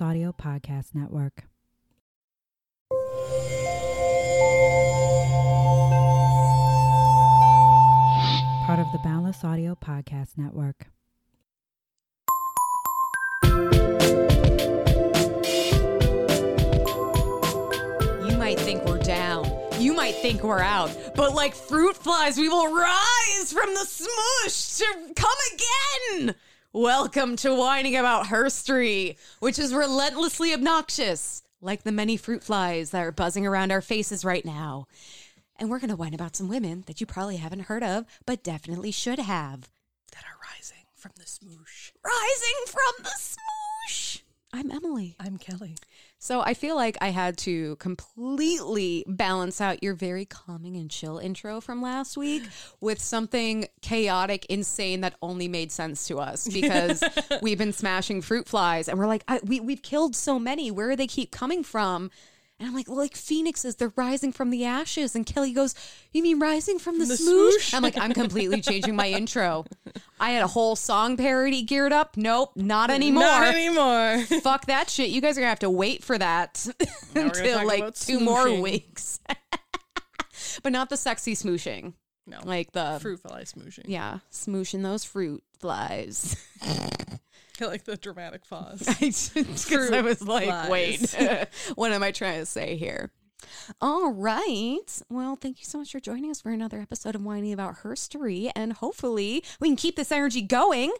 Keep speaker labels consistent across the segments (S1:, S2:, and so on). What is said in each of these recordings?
S1: Audio Podcast Network. Part of the Boundless Audio Podcast Network.
S2: You might think we're down. You might think we're out. But like fruit flies, we will rise from the smush to come again. Welcome to whining about herstory, which is relentlessly obnoxious, like the many fruit flies that are buzzing around our faces right now. And we're going to whine about some women that you probably haven't heard of, but definitely should have.
S3: that are rising from the smoosh.
S2: Rising from the smoosh. I'm Emily.
S3: I'm Kelley.
S2: So I feel like I had to completely balance out your very calming and chill intro from last week with something chaotic, insane that only made sense to us because we've been smashing fruit flies and we're like, I, we we've killed so many. Where do they keep coming from? And I'm like, well, like phoenixes, they're rising from the ashes. And Kelley goes, You mean rising from the,
S3: The
S2: smoosh?
S3: swoosh?
S2: I'm like, I'm completely changing my intro. I had a whole song parody geared up. Nope, not anymore
S3: Not anymore.
S2: fuck that shit. You guys are gonna have to wait for that
S3: Now we're gonna
S2: until like two more
S3: smooshing.
S2: weeks. but not the sexy smooshing.
S3: no,
S2: Like the
S3: fruit fly smooshing.
S2: yeah, smooshing those fruit flies.
S3: I like the dramatic pause.
S2: Because I was like,
S3: flies.
S2: wait, what am I trying to say here? All right. Well, thank you so much for joining us for another episode of Whining About Herstory. And hopefully we can keep this energy going.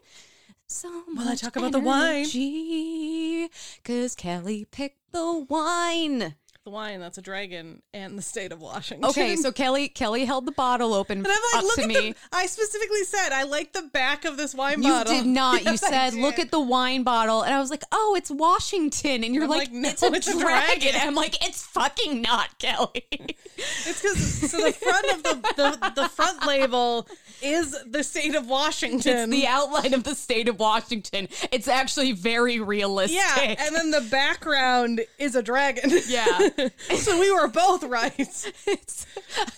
S2: So
S3: While I talk about the wine.
S2: energy, Because Kelley picked the wine.
S3: The wine that's a dragon and the state of Washington.
S2: Okay, so Kelley Kelley held the bottle open
S3: and I'm like,
S2: up
S3: look
S2: to
S3: at
S2: me.
S3: the. I specifically said I like the back of this wine
S2: You
S3: bottle.
S2: You did not. you
S3: Yes, I
S2: said, "Look at the wine bottle," and I was like, "Oh, it's Washington." And you're like,
S3: like, "No,
S2: "It's a
S3: it's a
S2: dragon."
S3: dragon.
S2: And I'm like, "It's fucking not, Kelley."
S3: It's because so the front of the, the the front label is the state of Washington.
S2: it's the outline of the state of Washington. It's actually very realistic.
S3: yeah, and then the background is a dragon.
S2: Yeah.
S3: so we were both right.
S2: It's-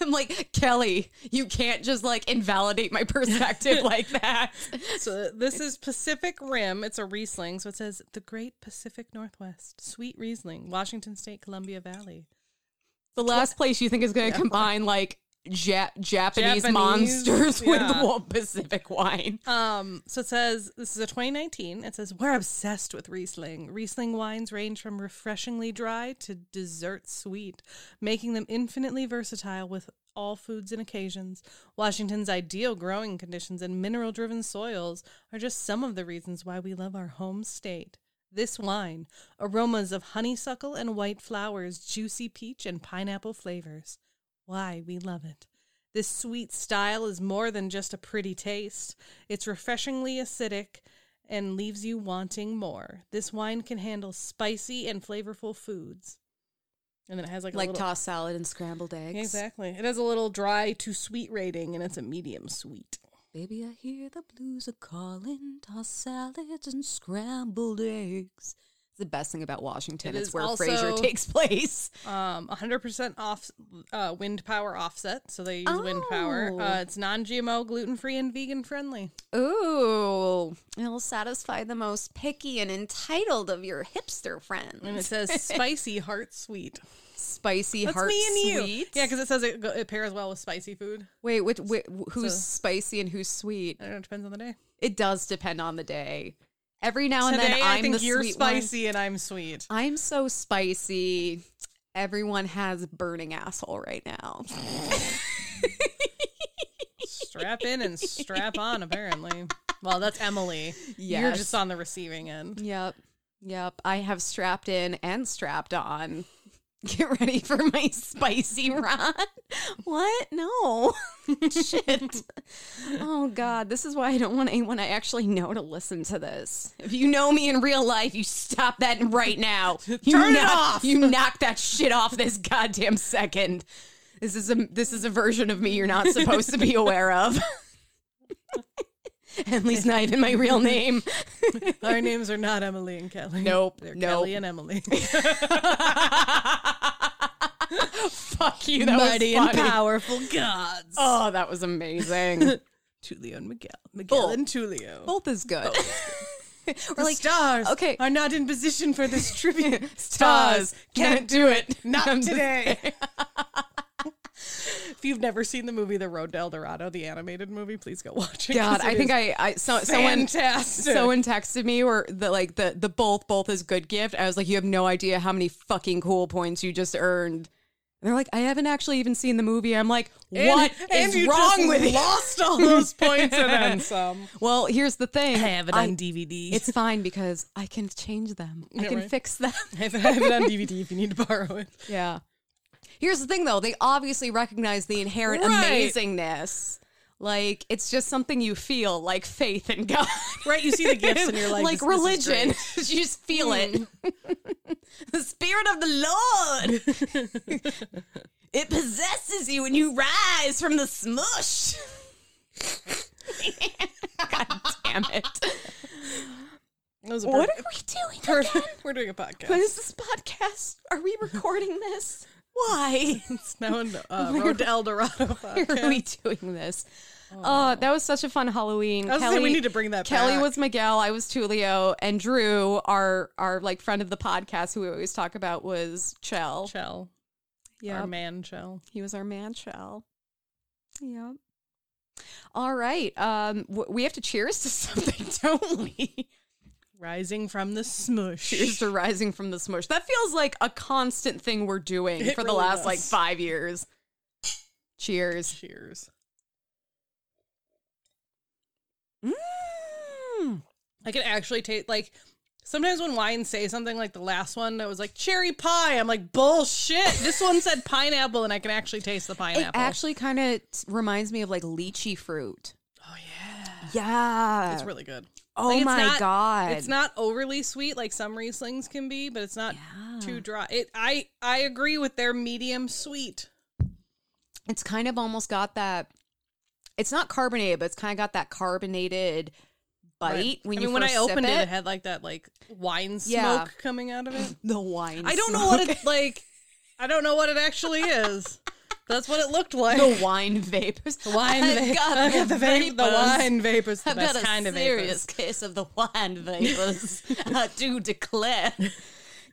S2: I'm like, Kelley, you can't just like invalidate my perspective like that.
S3: So this is Pacific Rim. It's a Riesling. So it says the Great Pacific Northwest, sweet Riesling, Washington State, Columbia Valley.
S2: The last place you think is going to combine like ja- Japanese,
S3: Japanese,
S2: monsters
S3: yeah.
S2: with Pacific wine.
S3: Um, so it says this is a 2019. It says we're obsessed with Riesling. Riesling wines range from refreshingly dry to dessert sweet, making them infinitely versatile with all foods and occasions. Washington's ideal growing conditions and mineral-driven soils are just some of the reasons why we love our home state. This wine, aromas of honeysuckle and white flowers, juicy peach and pineapple flavors. Why we love it. This sweet style is more than just a pretty taste. It's refreshingly acidic and leaves you wanting more. This wine can handle spicy and flavorful foods. And then it has like,
S2: Like
S3: little,
S2: tossed salad and scrambled eggs.
S3: Exactly. It has a little dry to sweet rating and it's a medium sweet.
S2: Baby, I hear the blues are calling, tossed salads and scrambled eggs. The best thing about Washington.
S3: It
S2: it's
S3: is
S2: where
S3: also-
S2: Frasier takes place.
S3: Um, 100% off uh, wind power offset, so they use wind power.
S2: Oh.
S3: Uh, it's non-GMO, gluten-free, and vegan friendly.
S2: Ooh, it'll satisfy the most picky and entitled of your hipster friends.
S3: And it says spicy heart sweet.
S2: spicy
S3: That's
S2: heart
S3: me and you.
S2: sweet.
S3: Yeah, because it says it, it pairs well with spicy food.
S2: wait, which, whi- who's
S3: So-
S2: spicy and who's sweet?
S3: I don't know, it depends on the day.
S2: It does depend on the day. Every now and
S3: Today,
S2: then,
S3: I
S2: I'm
S3: think
S2: the
S3: you're
S2: sweet one.
S3: spicy and I'm sweet.
S2: I'm so spicy. Everyone has burning asshole right now.
S3: strap in and strap on, apparently. Well, that's Emily. Yeah.
S2: You're
S3: just on the receiving end.
S2: Yep. Yep. I have strapped in and strapped on. Get ready for my spicy run. What? No. Shit. Oh God. This is why I don't want anyone I actually know to listen to this. If you know me in real life, you stop that right now. You
S3: Turn it
S2: knock,
S3: off.
S2: You knock that shit off this goddamn second. This is a this is a version of me you're not supposed to be aware of. Emily's not even my real name.
S3: Our names are not Emily and Kelley.
S2: Nope,
S3: They're
S2: nope.
S3: Kelley and Emily.
S2: Fuck you. That
S3: Mighty
S2: was
S3: and
S2: funny.
S3: powerful gods.
S2: Oh, that was amazing.
S3: Tulio and Miguel. Miguel
S2: Both.
S3: and Tulio.
S2: Both is good.
S3: The
S2: like,
S3: stars
S2: okay.
S3: are not in position for this tribute.
S2: Stars can't do it.
S3: Not
S2: I'm
S3: today. if you've never seen the movie The Road to El Dorado, the animated movie, please go watch it.
S2: God, I think I, I so, someone someone texted me or the like the the both both is good gift. I was like, you have no idea how many fucking cool points you just earned. And they're like, I haven't actually even seen the movie. I'm like,
S3: And-
S2: what
S3: and
S2: is
S3: you
S2: wrong with you?
S3: Lost all those points and then some.
S2: Well, here's the thing.
S3: I have it on DVD.
S2: It's fine because I can change them. I can
S3: right.
S2: fix them.
S3: I have, I have it on DVD if you need to borrow it.
S2: yeah. Here's the thing though, they obviously recognize the inherent
S3: Right.
S2: amazingness. Like it's just something you feel, like faith in God.
S3: Right, you see the gifts and you're like,
S2: like
S3: this- this is
S2: religion.
S3: Hmm.
S2: you just feel it. the spirit of the Lord. it possesses you when you rise from the smush. God damn it.
S3: That was a
S2: What are we doing? again?
S3: we're doing a podcast.
S2: What is this podcast? Are we recording this? Why?
S3: It's now in uh, Road to El Dorado
S2: Why are we doing this? Oh, that was such a fun Halloween.
S3: I was gonna say, we need to bring that
S2: Kelley
S3: back.
S2: was Miguel, I was Tulio, and Drew, our our like friend of the podcast who we always talk about was Chel.
S3: Chel.
S2: Yeah,
S3: Our man Chel.
S2: he was our man Chel. Yep. All right. Um, w- we have to cheers to something, don't we?
S3: Rising from the smush.
S2: cheers to rising from the smush. That feels like a constant thing we're doing
S3: It
S2: for the last
S3: does.
S2: like five years. Cheers.
S3: Cheers.
S2: Mm.
S3: I can actually taste like sometimes when wines say something like the last one that was like cherry pie, I'm like bullshit. this one said pineapple, and I can actually taste the pineapple.
S2: It actually kind of reminds me of like lychee fruit.
S3: oh yeah,
S2: Yeah.
S3: it's really good.
S2: Oh
S3: Like,
S2: my
S3: not-
S2: god.
S3: It's not overly sweet like some Rieslings can be, but it's not
S2: Yeah.
S3: too dry. It I I agree with their medium sweet.
S2: It's kind of almost got that. It's not carbonated, but it's kind of got that carbonated bite
S3: Right.
S2: when
S3: I
S2: you
S3: mean, when I opened it,
S2: it.
S3: had like that like wine smoke
S2: Yeah.
S3: coming out of it.
S2: the wine.
S3: I don't know what
S2: smoke.
S3: it like. I don't know what it actually is. That's what it looked like.
S2: the wine vapors.
S3: The wine
S2: I've
S3: va-
S2: got the
S3: the, vape, the wine vapors. The
S2: I've
S3: best
S2: got a
S3: kind of
S2: serious
S3: vapors.
S2: case of the wine vapors. I do declare.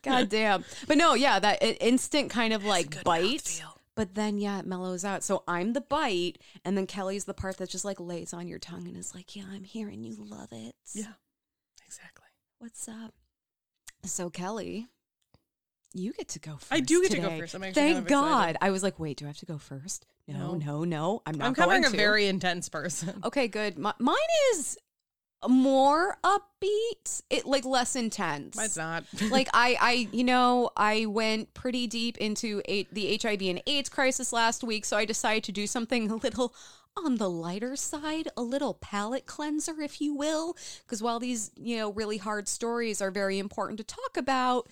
S2: God damn. But no, yeah, that instant kind of like bite. But then, yeah, it mellows out. So I'm the bite, and then Kelley's the part that just like lays on your tongue and is like, "Yeah, I'm here, and you love it."
S3: Yeah, exactly.
S2: What's up? So Kelley, you get to go first.
S3: I do get to go first. I'm actually
S2: Thank
S3: kind of
S2: God. I was like, wait, do I have to go first? No,
S3: No.
S2: no, no. I'm not
S3: I'm covering a
S2: to.
S3: very intense person.
S2: Okay, good. Mi- mine is more upbeat. It like less intense.
S3: Mine's not.
S2: like I, I, you know, I went pretty deep into a, the HIV and AIDS crisis last week, so I decided to do something a little on the lighter side, a little palate cleanser, if you will. Because while these, you know, really hard stories are very important to talk about,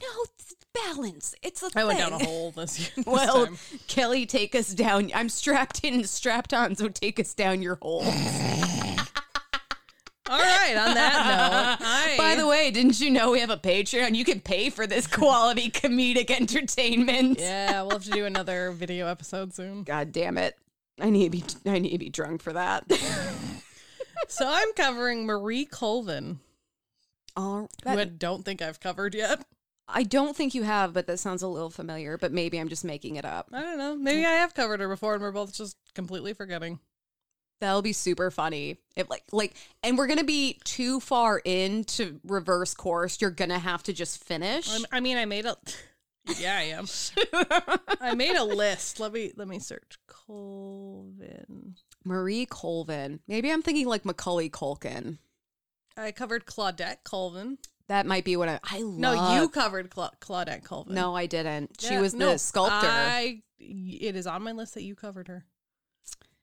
S2: you know, it's balance. It's a
S3: I went down a hole this year. this
S2: Well,
S3: time.
S2: Kelley, take us down. I'm strapped in, strapped on, so take us down your hole.
S3: all right. On that note, I
S2: By the way, didn't you know we have a Patreon? You can pay for this quality comedic entertainment.
S3: yeah, we'll have to do another video episode soon.
S2: God damn it. I need to be I need to be drunk for that.
S3: So I'm covering Marie Colvin,
S2: Oh,
S3: who I don't think I've covered yet.
S2: I don't think you have, but that sounds a little familiar. But maybe I'm just making it up.
S3: I don't know. Maybe I have covered her before, and we're both just completely forgetting.
S2: That'll be super funny. If like like, and we're gonna be too far into reverse course. You're gonna have to just finish.
S3: I'm, I mean, I made a. Yeah, I am. I made a list. Let me let me search Colvin.
S2: Marie Colvin. Maybe I'm thinking like Macaulay Culkin.
S3: I covered Claudette Colvin.
S2: That might be what I. I love.
S3: No, you covered Cla- Claudette Colvin.
S2: No, I didn't. She
S3: Yeah,
S2: was
S3: no,
S2: the sculptor.
S3: I. It is on my list that you covered her.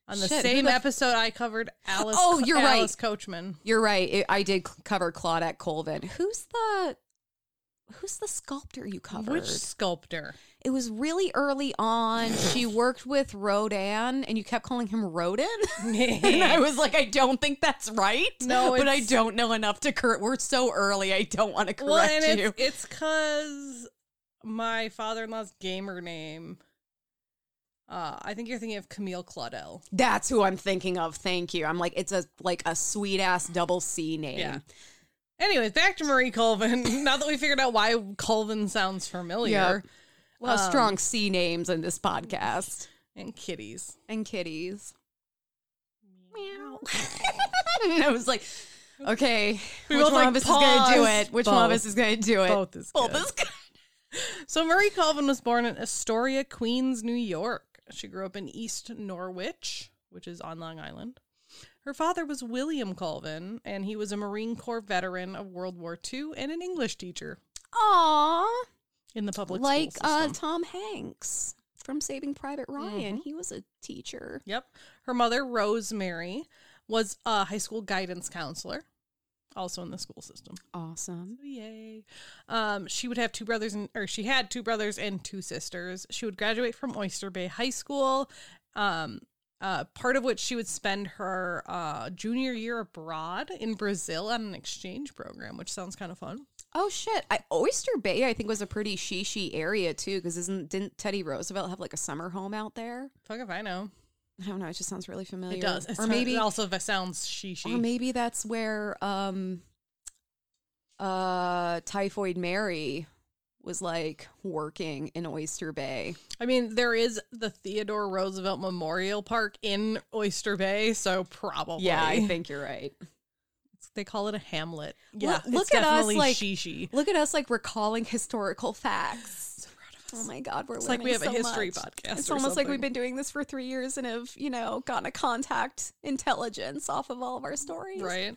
S3: On the
S2: Shit, who
S3: same
S2: the f-
S3: episode, I covered Alice.
S2: Oh, you're right.
S3: Coachman.
S2: You're right. It, I did c- cover Claudette Colvin. Who's the Who's the sculptor you covered?
S3: Which sculptor?
S2: It was really early on. She worked with Rodin, and you kept calling him Rodin. and I was like, I don't think that's right.
S3: No,
S2: but I don't know enough to correct. We're so early. I don't want to correct
S3: well,
S2: you.
S3: it's it's because my father-in-law's gamer name. Uh, I think you're thinking of Camille Claudel.
S2: That's who I'm thinking of. Thank you. I'm like, it's a like a sweet ass double C name.
S3: Yeah. Anyways, back to Marie Colvin. now that we figured out why Colvin sounds familiar.
S2: A lot of
S3: Um,
S2: strong C names in this podcast.
S3: And kitties.
S2: And kitties. Meow. I was like, okay,
S3: We
S2: which one
S3: like,
S2: of us is going to do it? Which one of us is going to do it?
S3: Both is
S2: Both
S3: good.
S2: is good.
S3: So Marie Colvin was born in Astoria, Queens, New York. She grew up in East Norwich, which is on Long Island. Her father was William Colvin, and he was a Marine Corps veteran of World War II and an English teacher
S2: Aww.
S3: in the public
S2: Like uh. Tom Hanks from Saving Private Ryan.
S3: Mm-hmm.
S2: He was a teacher.
S3: Yep. Her mother, Rosemary, was a high school guidance counselor, also in the school system.
S2: Awesome.
S3: Yay. Um, she would have two brothers and or she had two brothers and two sisters. She would graduate from Oyster Bay High School. Um, uh, part of which she would spend her uh, junior year abroad in Brazil on an exchange program, which sounds kind of fun.
S2: Oh shit! I, Oyster Bay, I think, was a pretty shishi area too. Because isn't didn't Teddy Roosevelt have like a summer home out there?
S3: Fuck if I know.
S2: I don't know. It just sounds really familiar.
S3: It does.
S2: or maybe,
S3: it also sounds shishi.
S2: or maybe that's where um, uh, Typhoid Mary was like working in Oyster Bay.
S3: I mean, there is the Theodore Roosevelt Memorial Park in Oyster Bay, so probably.
S2: Yeah, I think you're right.
S3: they call it a hamlet. Yeah,
S2: look
S3: it's
S2: at us,
S3: definitely
S2: like-
S3: shishi.
S2: Look at us, like recalling historical facts. Oh my god, we're
S3: It's like we have a history
S2: much.
S3: podcast
S2: It's almost like we've been doing this for three years and have, you know, gotten a contact intelligence off of all of our stories.
S3: Right.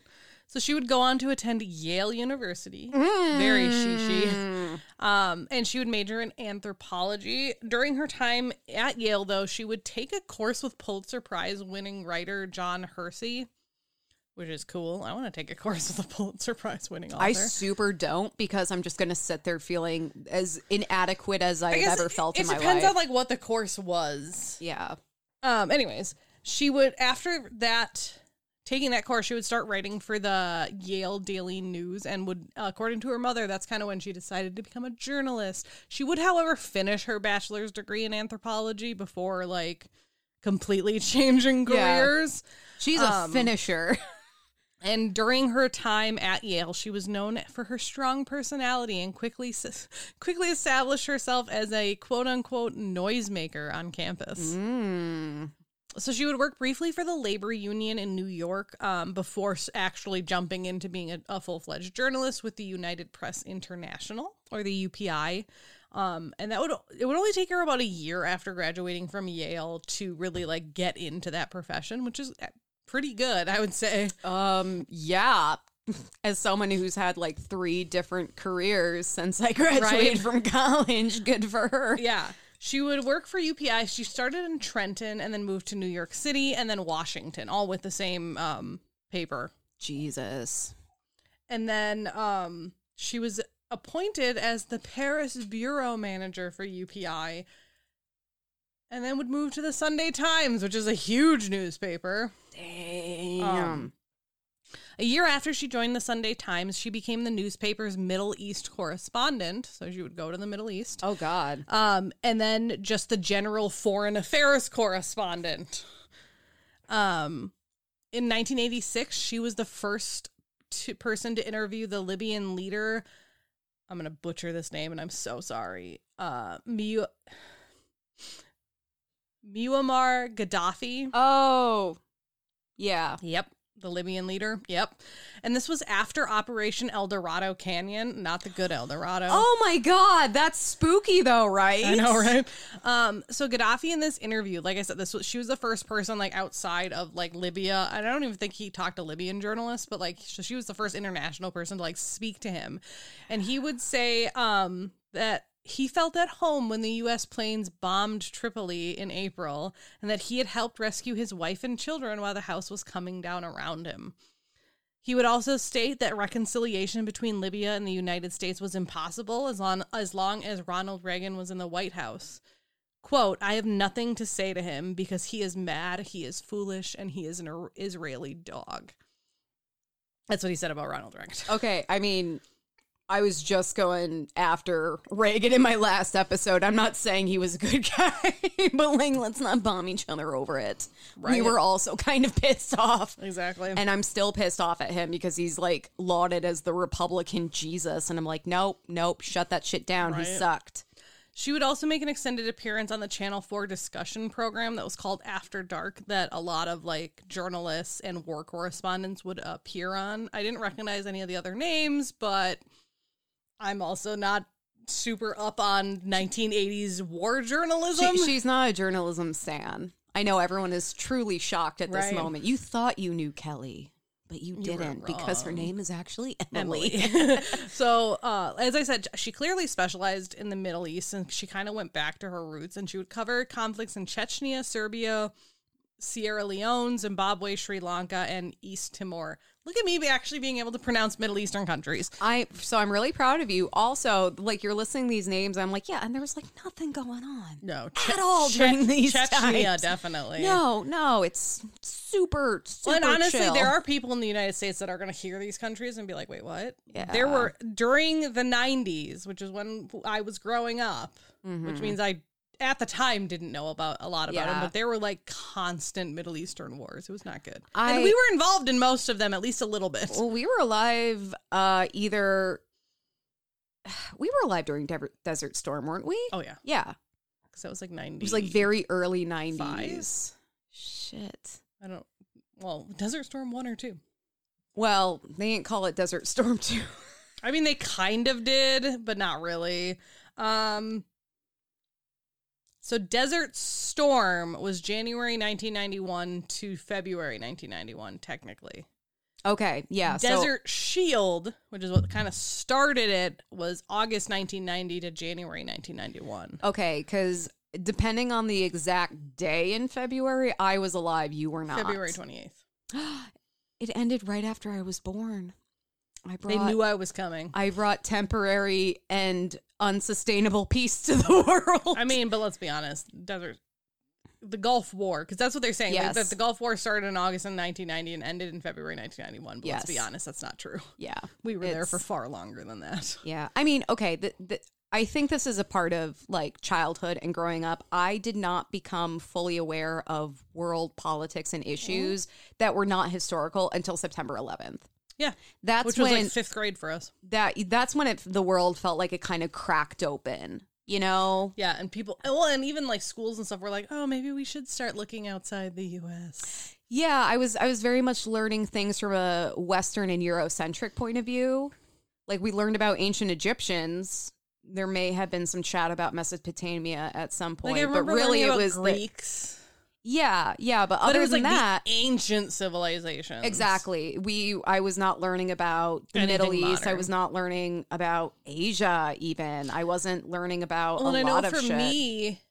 S3: So she would go on to attend Yale University. Very shishi. Um, and she would major in anthropology. During her time at Yale, though, she would take a course with Pulitzer Prize winning writer John Hersey, which is cool. I want to take a course with a Pulitzer Prize winning author.
S2: I super don't because I'm just going to sit there feeling as inadequate as I've ever
S3: it-
S2: felt
S3: it
S2: in my life.
S3: It depends on like what the course was.
S2: yeah.
S3: Um, anyways, she would after that taking that course, she would start writing for the Yale Daily News and would according to her mother, that's kind of when she decided to become a journalist. She would, however, finish her bachelor's degree in anthropology before like completely changing
S2: Yeah.
S3: careers.
S2: She's a
S3: Um,
S2: finisher.
S3: And during her time at Yale, she was known for her strong personality and quickly quickly established herself as a quote unquote noisemaker on campus.
S2: Mm.
S3: So she would work briefly for the labor union in New York um, before actually jumping into being a, a full fledged journalist with the United Press International or the UPI. Um, and that would it would only take her about a year after graduating from Yale to really like get into that profession, which is uh, pretty good, I would say.
S2: Um, yeah. As someone who's had like three different careers since I graduated
S3: Right.
S2: from college, good for her.
S3: Yeah. She would work for UPI. She started in Trenton and then moved to New York City and then Washington, all with the same um, paper.
S2: Jesus.
S3: And then um, she was appointed as the Paris bureau manager for UPI. And then would move to the Sunday Times, which is a huge newspaper.
S2: Damn.
S3: Um, A year after she joined the Sunday Times, she became the newspaper's Middle East correspondent. So she would go to the Middle East.
S2: oh God.
S3: Um, and then just the general foreign affairs correspondent. Um, in 1986, she was the first to, person to interview the Libyan leader. I'm gonna butcher this name, and I'm so sorry. Uh, Mu- Muammar Gaddafi.
S2: Oh. Yeah.
S3: Yep. The Libyan leader. Yep. And this was after Operation El Dorado Canyon, not the good El Dorado.
S2: Oh my God. That's spooky though, right?
S3: I know, right? Um, so Gaddafi in this interview, like I said, this was she was the first person like outside of like Libya. I don't even think he talked to Libyan journalists, but like so she was the first international person to like speak to him, and he would say um that he felt at home when the U.S. planes bombed Tripoli in April, and that he had helped rescue his wife and children while the house was coming down around him. He would also state that reconciliation between Libya and the United States was impossible as long as, long as Ronald Reagan was in the White House. Quote, I have nothing to say to him because he is mad, he is foolish, and he is an Israeli dog. That's what he said about Ronald Reagan.
S2: Okay. I mean, I was just going after Reagan in my last episode. I'm not saying he was a good guy, but like, let's not bomb each other over it.
S3: Right.
S2: We were also kind of pissed off.
S3: Exactly.
S2: And I'm still pissed off at him because he's like lauded as the Republican Jesus. And I'm like, nope, nope, shut that shit down. He sucked.
S3: She would also make an extended appearance on the Channel 4 discussion program that was called After Dark that a lot of like journalists and war correspondents would appear on. I didn't recognize any of the other names, but I'm also not super up on 1980s war journalism.
S2: She, she's not a journalism stan. I know everyone is truly shocked at this
S3: Right.
S2: moment. You thought you knew Kelley, but you didn't because her name is actually Emily.
S3: Emily. so, uh, as I said, she clearly specialized in the Middle East and she kind of went back to her roots and she would cover conflicts in Chechnya, Serbia, Sierra Leone, Zimbabwe, Sri Lanka, and East Timor. Look at me actually being able to pronounce Middle Eastern countries.
S2: I so I'm really proud of you. Also, like you're listing these names, I'm like, yeah, and there was like nothing going on.
S3: No,
S2: At all during these
S3: Chechnya,
S2: times.
S3: definitely.
S2: No, no, it's super, super
S3: Well, and honestly,
S2: chill.
S3: there are people in the United States that are going to hear these countries and be like, "Wait, what?"
S2: Yeah.
S3: There were during the '90s, which is when I was growing up, which mm-hmm. means I at the time didn't know about a lot about them,
S2: Mm-hmm.
S3: But there were like constant Middle Eastern wars. It was not good,
S2: I-
S3: and we were involved in most of them, at least a little bit.
S2: Well, we were alive uh either we were alive during De- Desert Storm, weren't we?
S3: Oh yeah,
S2: Yeah.
S3: because that was like '90s.
S2: It was like very early 90s. Shit.
S3: I don't. Well, Desert Storm one or two.
S2: Well, they didn't call it Desert Storm 2.
S3: I mean, they kind of did, but not really. Um, so Desert Storm was January 1991 to February 1991, technically.
S2: Okay, yeah. so-
S3: Desert Shield, which is what kind of started it, was August 1990 to January 1991.
S2: okay, because depending on the exact day in February, I was alive. You were not.
S3: February 28th.
S2: It ended right after I was born. I brought.
S3: They knew I was coming.
S2: I brought temporary and unsustainable peace to the world.
S3: I mean, but let's be honest, Desert. The Gulf War, because that's what they're saying.
S2: Yes.
S3: That the Gulf War started in August in 1990 and ended in February 1991. But let's be honest, that's not true.
S2: yeah,
S3: We were there for far longer than that.
S2: Yeah. I mean, okay, the, the, I think this is a part of like childhood and growing up. I did not become fully aware of world politics and issues mm-hmm. that were not historical until September 11th.
S3: Yeah,
S2: That's
S3: which was
S2: when
S3: like fifth grade for us.
S2: that that's when it the world felt like it kind of cracked open, you know?
S3: Yeah, and people, well, and even like schools and stuff were like, oh, maybe we should start looking outside the U.S.
S2: Yeah, I was I was very much learning things from a western and eurocentric point of view. Like we learned about ancient Egyptians. There may have been some chat about Mesopotamia at some point,
S3: Like
S2: but really it was the-
S3: Greeks,
S2: Yeah, yeah, but,
S3: but
S2: other
S3: it was
S2: than
S3: like
S2: that,
S3: the ancient civilizations.
S2: exactly. We I was not learning about the
S3: Anything
S2: Middle East. I was not learning about Asia even. I wasn't learning about
S3: Well,
S2: a
S3: and I
S2: lot
S3: know
S2: of
S3: for
S2: shit.
S3: me,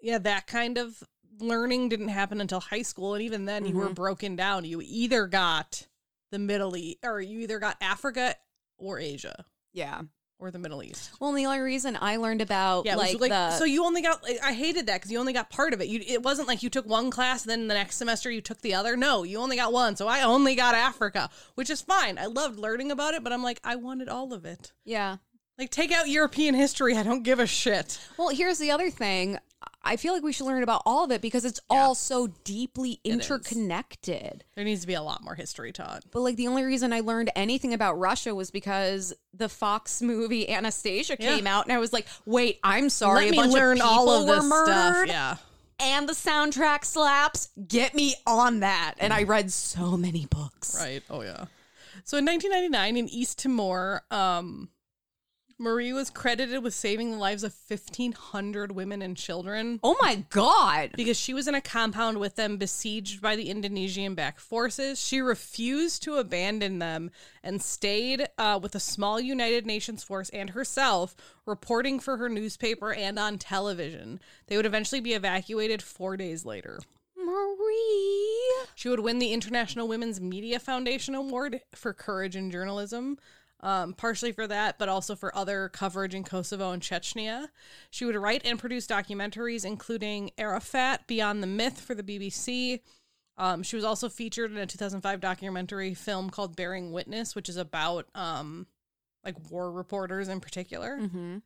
S3: yeah, that kind of learning didn't happen until high school, and even then, you were
S2: Mm-hmm.
S3: broken down. You either got the Middle East, or you either got Africa or Asia
S2: yeah.
S3: Or the Middle East.
S2: Well, the only reason I learned about
S3: Yeah,
S2: like,
S3: like
S2: the
S3: so you only got. I hated that because you only got part of it. You it wasn't like you took one class and then the next semester you took the other. No, you only got one. So I only got Africa, which is fine. I loved learning about it, but I'm like I wanted all of it.
S2: yeah.
S3: Like take out European history. I don't give a shit.
S2: Well, here's the other thing. I feel like we should learn about all of it because it's all so deeply interconnected.
S3: There needs to be a lot more history taught.
S2: But like the only reason I learned anything about Russia was because the Fox movie Anastasia
S3: Yeah.
S2: came out, and I was like, "Wait, I'm sorry,
S3: Let
S2: a
S3: me
S2: bunch
S3: learn
S2: of people
S3: all of
S2: were
S3: this
S2: murdered,
S3: stuff. Yeah.
S2: and the soundtrack slaps. Get me on that!" And I read so many books.
S3: Right. Oh yeah. So in 1999 in East Timor, um, Marie was credited with saving the lives of 1,500 women and children.
S2: Oh my god!
S3: because she was in a compound with them besieged by the Indonesian backed forces. She refused to abandon them and stayed uh, with a small United Nations force and herself, reporting for her newspaper and on television. They would eventually be evacuated four days later.
S2: Marie.
S3: She would win the International Women's Media Foundation Award for courage in journalism. Um, partially for that, but also for other coverage in Kosovo and Chechnya. She would write and produce documentaries, including Arafat Beyond the Myth for the BBC. Um, she was also featured in a 2005 documentary film called Bearing Witness, which is about um, like war reporters in particular.
S2: Mm-hmm.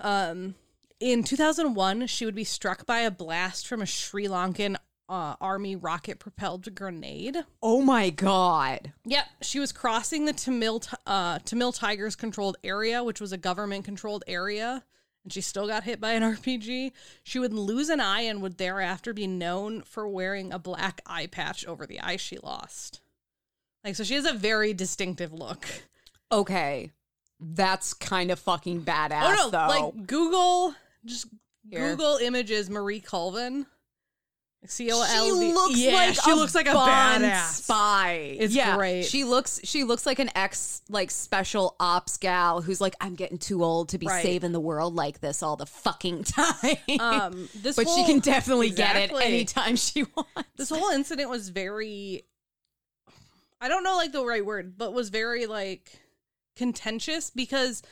S3: Um, in 2001, she would be struck by a blast from a Sri Lankan uh, army rocket propelled grenade.
S2: Oh my god.
S3: Yep, she was crossing the Tamil uh, Tamil Tigers controlled area, which was a government controlled area, and she still got hit by an RPG. She would lose an eye and would thereafter be known for wearing a black eye patch over the eye she lost. Like, so she has a very distinctive look.
S2: Okay. That's kind of fucking badass
S3: oh no,
S2: though.
S3: like Google, just
S2: Here.
S3: Google images Marie Colvin. C O
S2: she looks
S3: Yeah,
S2: like
S3: she
S2: a
S3: looks like a
S2: Bond
S3: badass.
S2: spy.
S3: It's
S2: yeah,
S3: great.
S2: She looks she looks like an ex like special ops gal who's like I'm getting too old to be
S3: Right.
S2: saving the world like this all the fucking time.
S3: Um, this
S2: but she can definitely get it anytime she wants.
S3: This whole incident was very I don't know like the right word, but was very like contentious because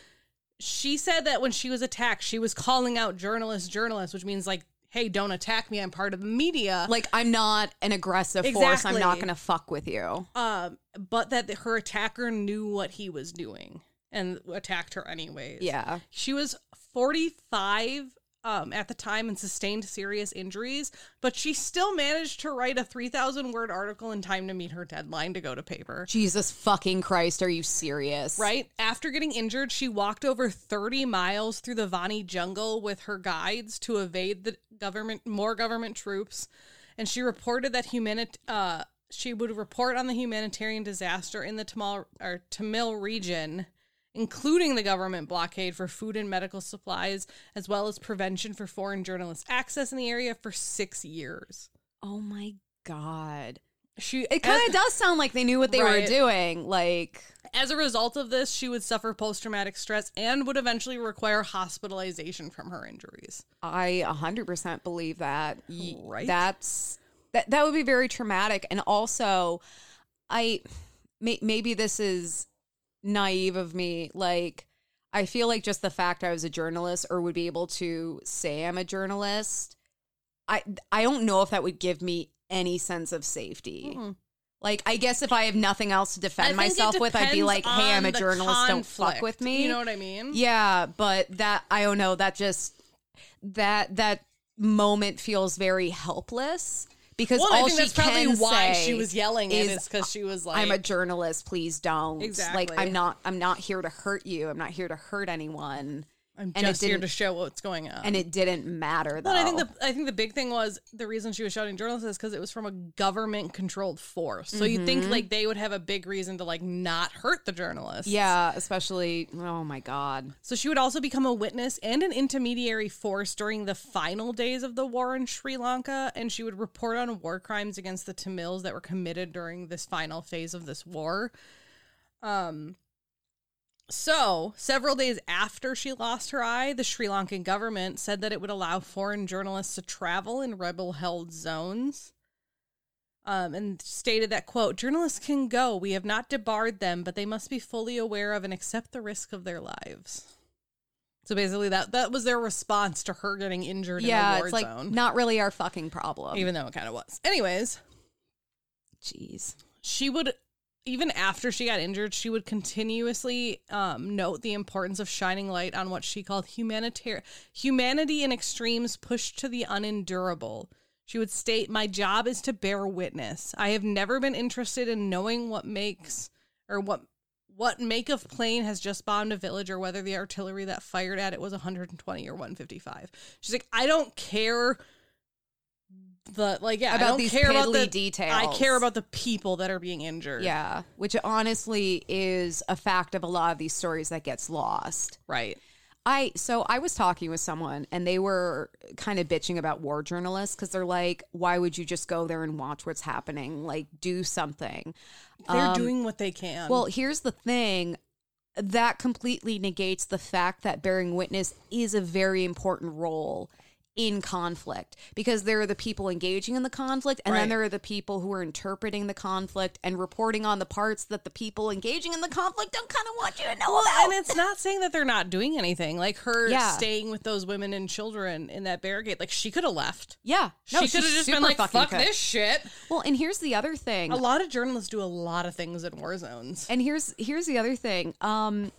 S3: she said that when she was attacked, she was calling out journalists, journalists, which means like, hey, don't attack me. I'm part of the media.
S2: Like I'm not an aggressive force. I'm not gonna fuck with you.
S3: um, but that her attacker knew what he was doing and attacked her anyways.
S2: Yeah.
S3: She was 45 um, at the time and sustained serious injuries, but she still managed to write a 3,000 word article in time to meet her deadline to go to paper.
S2: Jesus fucking Christ, are you serious?
S3: Right? After getting injured, she walked over 30 miles through the Vanni jungle with her guides to evade the government, more government troops. And she reported that humanit- uh, she would report on the humanitarian disaster in the Tamil, or Tamil region, including the government blockade for food and medical supplies, as well as prevention for foreign journalists' access in the area for six years.
S2: Oh my god.
S3: She
S2: It kind of does sound like they knew what they were doing. Like
S3: As a result of this, she would suffer post traumatic stress and would eventually require hospitalization from her injuries.
S2: I 100% believe that.
S3: Right?
S2: That's that that would be very traumatic and also I may, maybe this is naive of me like I feel like just the fact I was a journalist or would be able to say I'm a journalist I I don't know if that would give me any sense of safety.
S3: Mm-mm.
S2: Like I guess if I have nothing else to defend
S3: I think it
S2: myself with I'd be like, "Hey, I'm a journalist, don't fuck with me."
S3: You know what I mean?
S2: Yeah, but that I don't know. That just that that moment feels very helpless because
S3: Well,
S2: all
S3: I think
S2: she
S3: that's probably
S2: can
S3: why
S2: say
S3: she was yelling it
S2: is
S3: because she was like,
S2: "I'm a journalist. Please don't."
S3: Exactly.
S2: Like I'm not. I'm not here to hurt you. I'm not here to hurt anyone.
S3: I'm
S2: and
S3: just here to show what's going on.
S2: And it didn't matter though.
S3: Well, I think the I think the big thing was the reason she was shouting journalists is because it was from a government controlled force. So you
S2: Mm-hmm.
S3: think like they would have a big reason to like not hurt the journalists.
S2: yeah, especially. Oh my god.
S3: So she would also become a witness and an intermediary force during the final days of the war in Sri Lanka, and she would report on war crimes against the Tamils that were committed during this final phase of this war. Um so, several days after she lost her eye, the Sri Lankan government said that it would allow foreign journalists to travel in rebel held zones. Um, and stated that, quote, journalists can go. We have not debarred them, but they must be fully aware of and accept the risk of their lives. So basically, that that was their response to her getting injured
S2: Yeah,
S3: in
S2: it's like
S3: zone,
S2: not really our fucking problem.
S3: even though it kind of was. Anyways,
S2: Jeez.
S3: she would even after she got injured she would continuously um, note the importance of shining light on what she called humanitarian humanity in extremes pushed to the unendurable. She would state my job is to bear witness. I have never been interested in knowing what makes or what what make of plane has just bombed a village or whether the artillery that fired at it was 120 or 155 she's like i don't care the like yeah
S2: About
S3: I don't
S2: these
S3: care about the
S2: details.
S3: I care about the people that are being injured.
S2: Yeah, which honestly is a fact of a lot of these stories that gets lost.
S3: Right.
S2: I so I was talking with someone and they were kind of bitching about war journalists because they're like, why would you just go there and watch what's happening? Like, do something.
S3: They're um, doing what they can.
S2: Well, here's the thing that completely negates the fact that bearing witness is a very important role in conflict because there are the people engaging in the conflict and
S3: Right.
S2: then there are the people who are interpreting the conflict and reporting on the parts that the people engaging in the conflict don't kind of want you to know
S3: well,
S2: about.
S3: and it's not saying that they're not doing anything. Like her
S2: Yeah.
S3: staying with those women and children in that barricade. Like she could have left.
S2: yeah, no,
S3: she could have just been like, "Fuck
S2: could.
S3: this shit."
S2: Well, and here's the other thing.
S3: A lot of journalists do a lot of things in war zones.
S2: And here's here's the other thing. Um,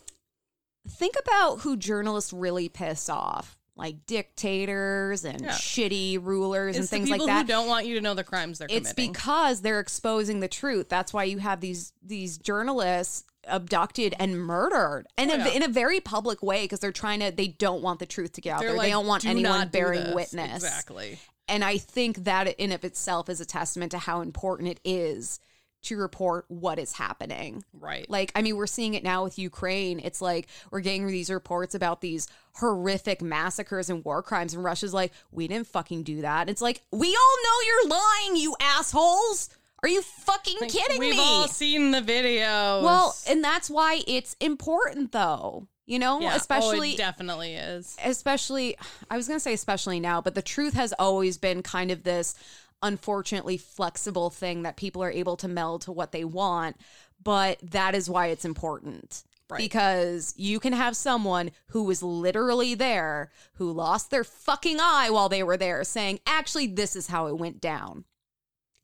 S2: think about who journalists really piss off, like dictators and
S3: Yeah.
S2: shitty rulers and
S3: It's the
S2: things like that.
S3: who don't want you to know the crimes they're
S2: it's
S3: committing.
S2: because they're exposing the truth. That's why you have these these journalists abducted and murdered, and
S3: Oh,
S2: in,
S3: yeah.
S2: in a very public way because they're trying to. They don't want the truth to get out
S3: They're
S2: there.
S3: like,
S2: they don't want
S3: "Do
S2: anyone bearing
S3: this."
S2: witness.
S3: Exactly.
S2: And I think that in of itself is a testament to how important it is to report what is happening.
S3: Right.
S2: Like, I mean, we're seeing it now with Ukraine. It's like we're getting these reports about these horrific massacres and war crimes, and Russia's like, we didn't fucking do that. It's like, we all know you're lying, you assholes. Are you fucking
S3: Like,
S2: kidding
S3: We've
S2: me?
S3: all seen the videos.
S2: well, and that's why it's important, though. You know,
S3: Yeah. Oh, it
S2: especially
S3: definitely is.
S2: especially I was to say especially now, but the truth has always been kind of this unfortunately flexible thing that people are able to meld to what they want, but that is why it's important.
S3: Right.
S2: Because you can have someone who was literally there who lost their fucking eye while they were there saying, actually, this is how it went down.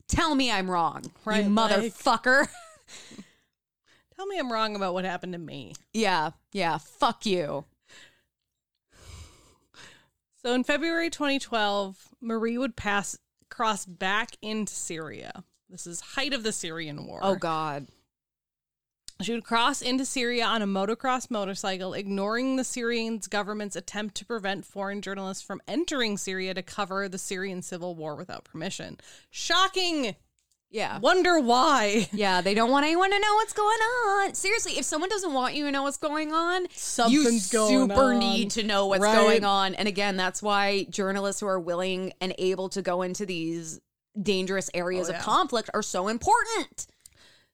S2: Tell me I'm wrong,
S3: Right,
S2: you
S3: like-
S2: motherfucker.
S3: Tell me I'm wrong about what happened to me.
S2: yeah, yeah, fuck you.
S3: So in February 2012, Marie would pass cross back into Syria. This is height of the Syrian war.
S2: Oh, God.
S3: She would cross into Syria on a motocross motorcycle, ignoring the Syrian government's attempt to prevent foreign journalists from entering Syria to cover the Syrian civil war without permission. Shocking!
S2: Yeah.
S3: Wonder why.
S2: Yeah, they don't want anyone to know what's going on. Seriously, if someone doesn't want you to know what's going on, you
S3: Something's going
S2: super
S3: on.
S2: need to know what's
S3: Right.
S2: going on. And again, that's why journalists who are willing and able to go into these dangerous areas
S3: Oh, yeah.
S2: of conflict are so important.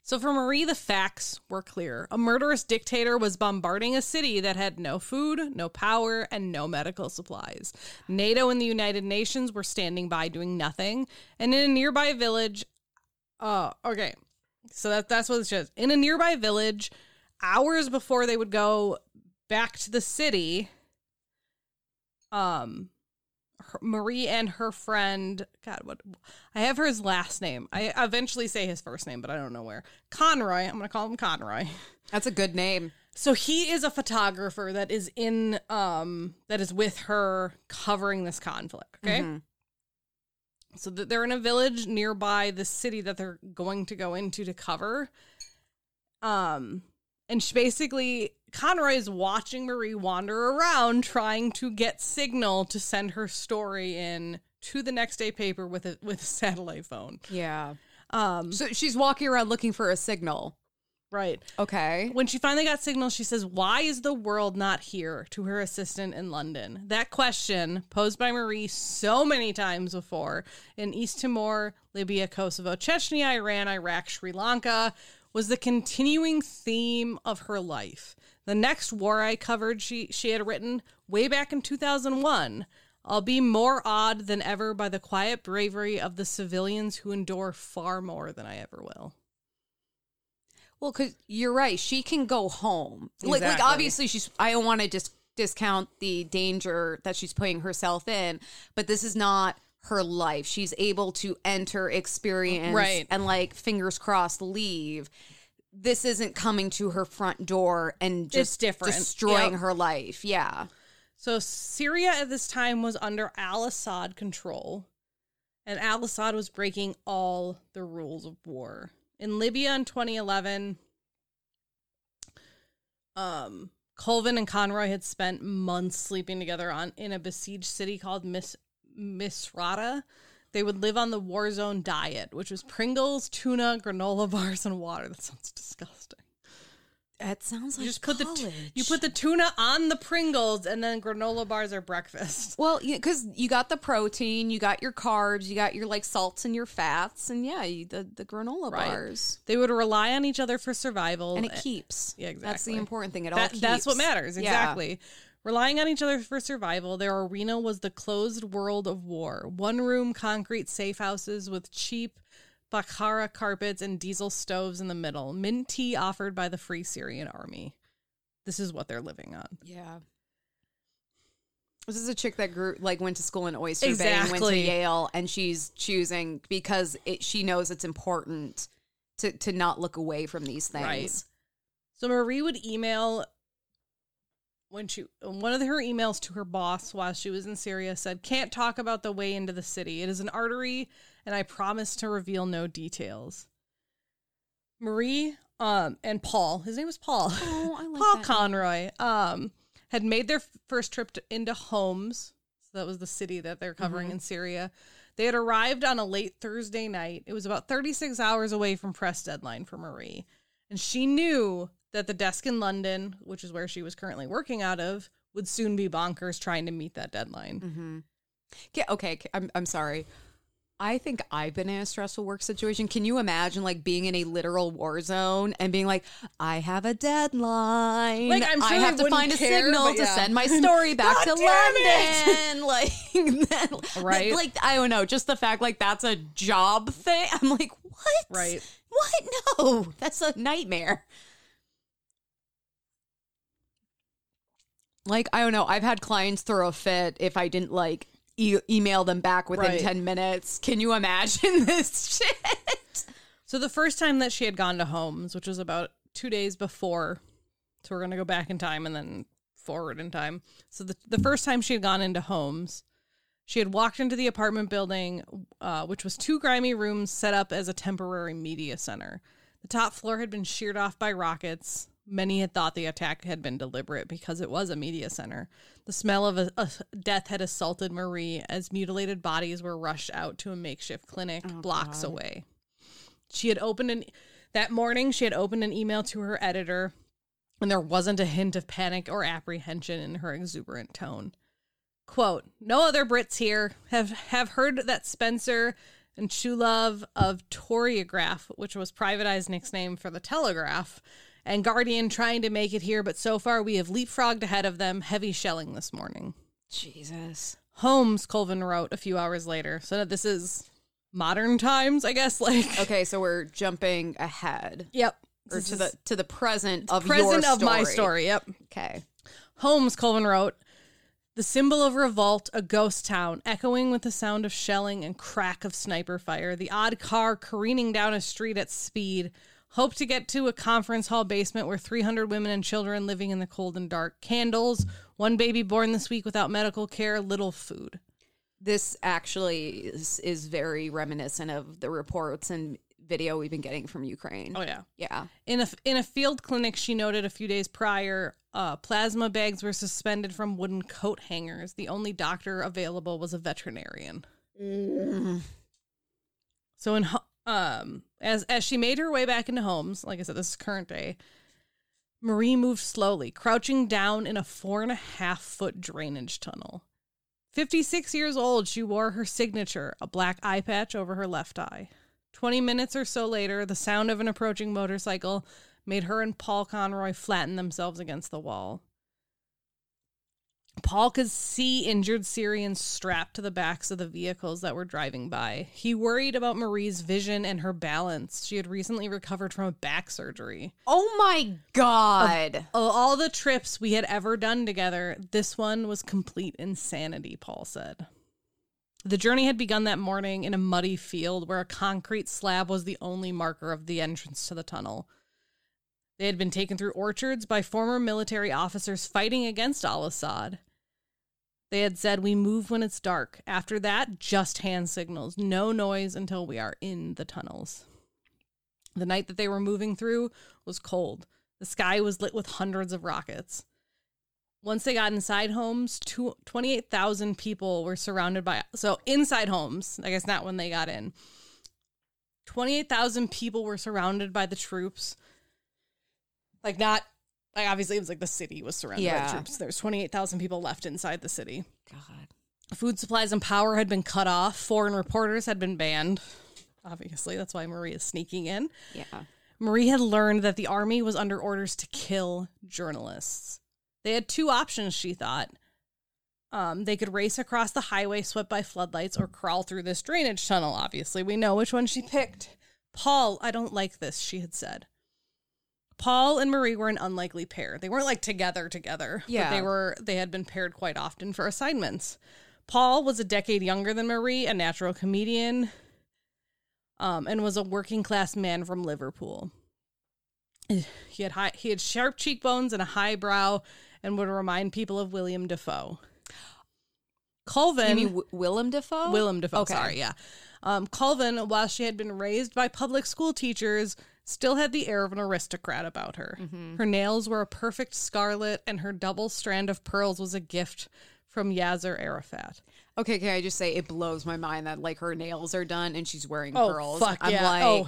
S3: So for Marie, the facts were clear. A murderous dictator was bombarding a city that had no food, no power, and no medical supplies. NATO and the United Nations were standing by doing nothing. And in a nearby village, uh, okay. So that that's what it says. In a nearby village, hours before they would go back to the city, um her, Marie and her friend, God, what I have his last name. I eventually say his first name, but I don't know where. Conroy. I'm gonna call him Conroy.
S2: That's a good name.
S3: So he is a photographer that is in um that is with her covering this conflict. Okay.
S2: Mhm.
S3: So that they're in a village nearby the city that they're going to go into to cover. Um, and she basically Conroy is watching Marie wander around trying to get signal to send her story in to the next day paper with a with a satellite phone.
S2: Yeah.
S3: Um,
S2: So she's walking around looking for a signal.
S3: Right.
S2: Okay.
S3: When she finally got signal, she says, Why is the world not here? to her assistant in London. That question, posed by Marie so many times before in East Timor, Libya, Kosovo, Chechnya, Iran, Iraq, Sri Lanka, was the continuing theme of her life. The next war I covered, she, she had written way back in 2001. I'll be more awed than ever by the quiet bravery of the civilians who endure far more than I ever will.
S2: Well, because you're right. She can go home. Like, like obviously, she's. I don't want to just discount the danger that she's putting herself in, but this is not her life. She's able to enter, experience,
S3: Right.
S2: and like fingers crossed, leave. This isn't coming to her front door and just
S3: different.
S2: destroying
S3: Yep.
S2: her life. Yeah.
S3: So Syria at this time was under Al Assad control, and Al Assad was breaking all the rules of war. In Libya in 2011, um, Colvin and Conroy had spent months sleeping together on in a besieged city called Mis- Misrata. They would live on the war zone diet, which was Pringles, tuna, granola bars, and water. That sounds disgusting.
S2: It sounds like
S3: You just put the
S2: college.
S3: t- you put the tuna on the Pringles, and then granola bars are breakfast.
S2: Well, because you got the protein, you got your carbs, you got your like salts and your fats, and yeah, you, the the granola
S3: Right.
S2: bars,
S3: They would rely on each other for survival.
S2: and it keeps.
S3: Yeah, exactly.
S2: That's the important thing. It all keeps.
S3: that's what matters.
S2: Yeah.
S3: Exactly. Relying on each other for survival, their arena was the closed world of war. One room concrete safe houses with cheap Bukhara carpets and diesel stoves in the middle. Mint tea offered by the Free Syrian Army. This is what they're living on.
S2: Yeah. This is a chick that grew like went to school in Oyster Bay and went to Yale, and she's choosing because it, she knows it's important to to not look away from these things.
S3: Right. So Marie would email when she one of her emails to her boss while she was in Syria said, "Can't talk about the way into the city. It is an artery, and I promise to reveal no details." Marie um and Paul, his name was Paul.
S2: Oh, I like
S3: Paul. Conroy um had made their first trip to, into Homs. So that was the city that they're covering
S2: Mhm.
S3: in Syria. They had arrived on a late Thursday night. It was about 36 hours away from press deadline for Marie. And she knew that the desk in London, which is where she was currently working out of, would soon be bonkers trying to meet that deadline.
S2: Mm-hmm. Okay, I'm I'm sorry. I think I've been in a stressful work situation. Can you imagine like being in a literal war zone and being like, I have a deadline.
S3: Like, I'm sure
S2: I have to find a signal
S3: but
S2: to send my story back to London. Like, then-
S3: Right.
S2: Like, I don't know, just the fact like that's a job thing. I'm like, what?
S3: Right.
S2: What? No, that's a nightmare. Like, I don't know. I've had clients throw a fit if I didn't like e- email them back within
S3: Right.
S2: 10 minutes. Can you imagine this shit?
S3: So the first time that she had gone to Homs, which was about two days before, so we're gonna go back in time and then forward in time. So the the first time she had gone into Homs, she had walked into the apartment building, uh, which was two grimy rooms set up as a temporary media center. The top floor had been sheared off by rockets. Many had thought the attack had been deliberate because it was a media center. The smell of a, a death had assaulted Marie as mutilated bodies were rushed out to a makeshift clinic oh, blocks away. She had opened an that morning she had opened an email to her editor and there wasn't a hint of panic or apprehension in her exuberant tone. Quote, no other Brits here have, have heard that Spencer and Chulov of Torygraph, which was Private Eye's nickname for the Telegraph, and Guardian trying to make it here, but so far we have leapfrogged ahead of them, heavy shelling this morning.
S2: Jesus.
S3: Homs, Colvin wrote a few hours later. So this is modern times, I guess. Like,
S2: Okay, so we're jumping ahead
S3: yep.
S2: or
S3: This
S2: to the to the present of
S3: present of my story. Yep.
S2: Okay.
S3: Homs, Colvin wrote, the symbol of revolt, a ghost town, echoing with the sound of shelling and crack of sniper fire, the odd car careening down a street at speed. Hope to get to a conference hall basement where 300 women and children living in the cold and dark. Candles, one baby born this week without medical care, little food.
S2: This actually is, is very reminiscent of the reports and video we've been getting from Ukraine.
S3: Oh, yeah.
S2: Yeah.
S3: In a in a field clinic, she noted a few days prior, uh, plasma bags were suspended from wooden coat hangers. The only doctor available was a veterinarian. So in um as as she made her way back into Homs, like I said, this is current day. Marie moved slowly, crouching down in a four and a half foot drainage tunnel. Fifty six years old, she wore her signature, a black eye patch over her left eye. Twenty minutes or so later, the sound of an approaching motorcycle made her and Paul Conroy flatten themselves against the wall. Paul could see injured Syrians strapped to the backs of the vehicles that were driving by. He worried about Marie's vision and her balance. She had recently recovered from a back surgery.
S2: Oh my god.
S3: Of all the trips we had ever done together, this one was complete insanity, Paul said. The journey had begun that morning in a muddy field where a concrete slab was the only marker of the entrance to the tunnel. They had been taken through orchards by former military officers fighting against al Assad. They had said, We move when it's dark. After that, just hand signals, no noise until we are in the tunnels. The night that they were moving through was cold. The sky was lit with hundreds of rockets. Once they got inside Homs, 28,000 people were surrounded by. So, inside Homs, I guess not when they got in. 28,000 people were surrounded by the troops. Like, not, like, obviously, it was like the city was surrounded by
S2: Yeah.
S3: the troops. There's 28,000 people left inside the city.
S2: God.
S3: Food supplies and power had been cut off. Foreign reporters had been banned. Obviously, that's why Marie is sneaking in.
S2: Yeah.
S3: Marie had learned that the army was under orders to kill journalists. They had two options, she thought. Um, they could race across the highway swept by floodlights or crawl through this drainage tunnel. Obviously, we know which one she picked. Paul, I don't like this, she had said. Paul and Marie were an unlikely pair. They weren't like together together,
S2: Yeah.
S3: but they were they had been paired quite often for assignments. Paul was a decade younger than Marie, a natural comedian, um, and was a working class man from Liverpool. He had high, he had sharp cheekbones and a high brow, and would remind people of William Defoe. Colvin,
S2: You mean w- Willem Dafoe?
S3: Willem Dafoe.
S2: Okay.
S3: Sorry, yeah. Um, Colvin, while she had been raised by public school teachers, still had the air of an aristocrat about her.
S2: Mm-hmm.
S3: Her nails were a perfect scarlet, and her double strand of pearls was a gift from Yasser Arafat.
S2: Okay, can I just say it blows my mind that like her nails are done and she's wearing
S3: Oh,
S2: pearls.
S3: fuck
S2: I'm
S3: yeah.
S2: like,
S3: Oh.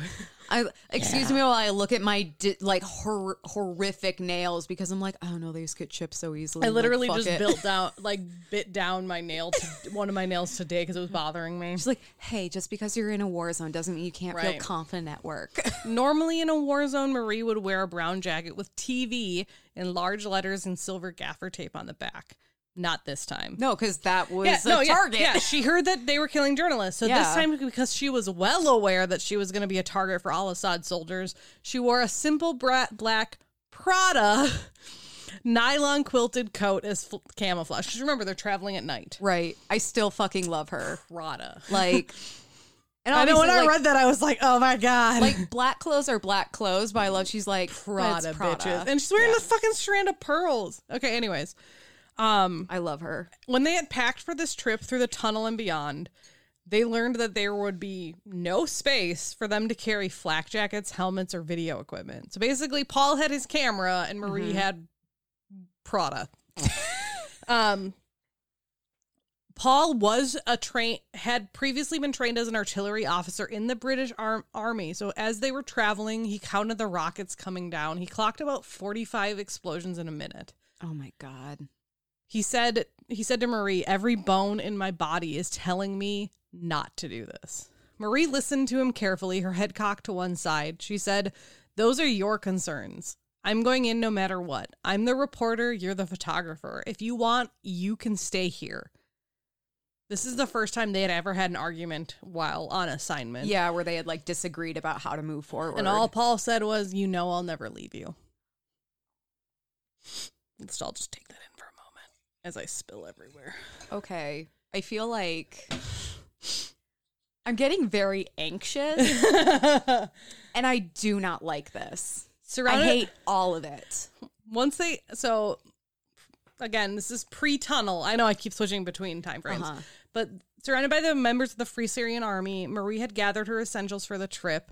S2: I excuse me while I look at my di- like hor- horrific nails because I'm like, oh no, they just get chipped so easily.
S3: I literally
S2: fuck
S3: just
S2: it.
S3: built down, like, bit down my nail, to, one of my nails today because it was bothering me.
S2: She's like, hey, just because you're in a war zone doesn't mean you can't feel confident at work.
S3: Normally in a war zone, Marie would wear a brown jacket with TV in large letters and silver gaffer tape on the back. Not this time.
S2: no, because that was
S3: yeah,
S2: a
S3: no,
S2: target.
S3: Yeah, she heard that they were killing journalists. So this time, because she was well aware that she was going to be a target for al Assad soldiers, she wore a simple black Prada nylon quilted coat as fl- camouflage. Because remember, they're traveling at night.
S2: Right. I still fucking love her.
S3: Prada.
S2: Like, and
S3: I know when
S2: obviously,
S3: I read that, I was like, oh my God.
S2: like black clothes are black clothes, but I love she's like
S3: Prada,
S2: Prada, Prada.
S3: bitches. And she's wearing the fucking strand of pearls. Okay, anyways. Um,
S2: I love her.
S3: when they had packed for this trip through the tunnel and beyond, they learned that there would be no space for them to carry flak jackets, helmets, or video equipment. So basically, Paul had his camera and Marie had Prada. um, Paul was a train had previously been trained as an artillery officer in the British Ar- Army. So as they were traveling, he counted the rockets coming down. He clocked about 45 explosions in a minute.
S2: Oh my god.
S3: He said he said to Marie, "Every bone in my body is telling me not to do this." Marie listened to him carefully, her head cocked to one side. She said, "Those are your concerns. I'm going in no matter what. I'm the reporter, you're the photographer. If you want, you can stay here." This is the first time they had ever had an argument while on assignment.
S2: Yeah, where they had like disagreed about how to move forward.
S3: And all Paul said was, "You know, I'll never leave you." Let's all just take that in for a moment as I spill everywhere.
S2: okay. I feel like I'm getting very anxious and I do not like this. I hate all of it.
S3: once they so again, this is pre-tunnel. I know I keep switching between time frames,
S2: Uh-huh.
S3: but surrounded by the members of the Free Syrian Army, Marie had gathered her essentials for the trip.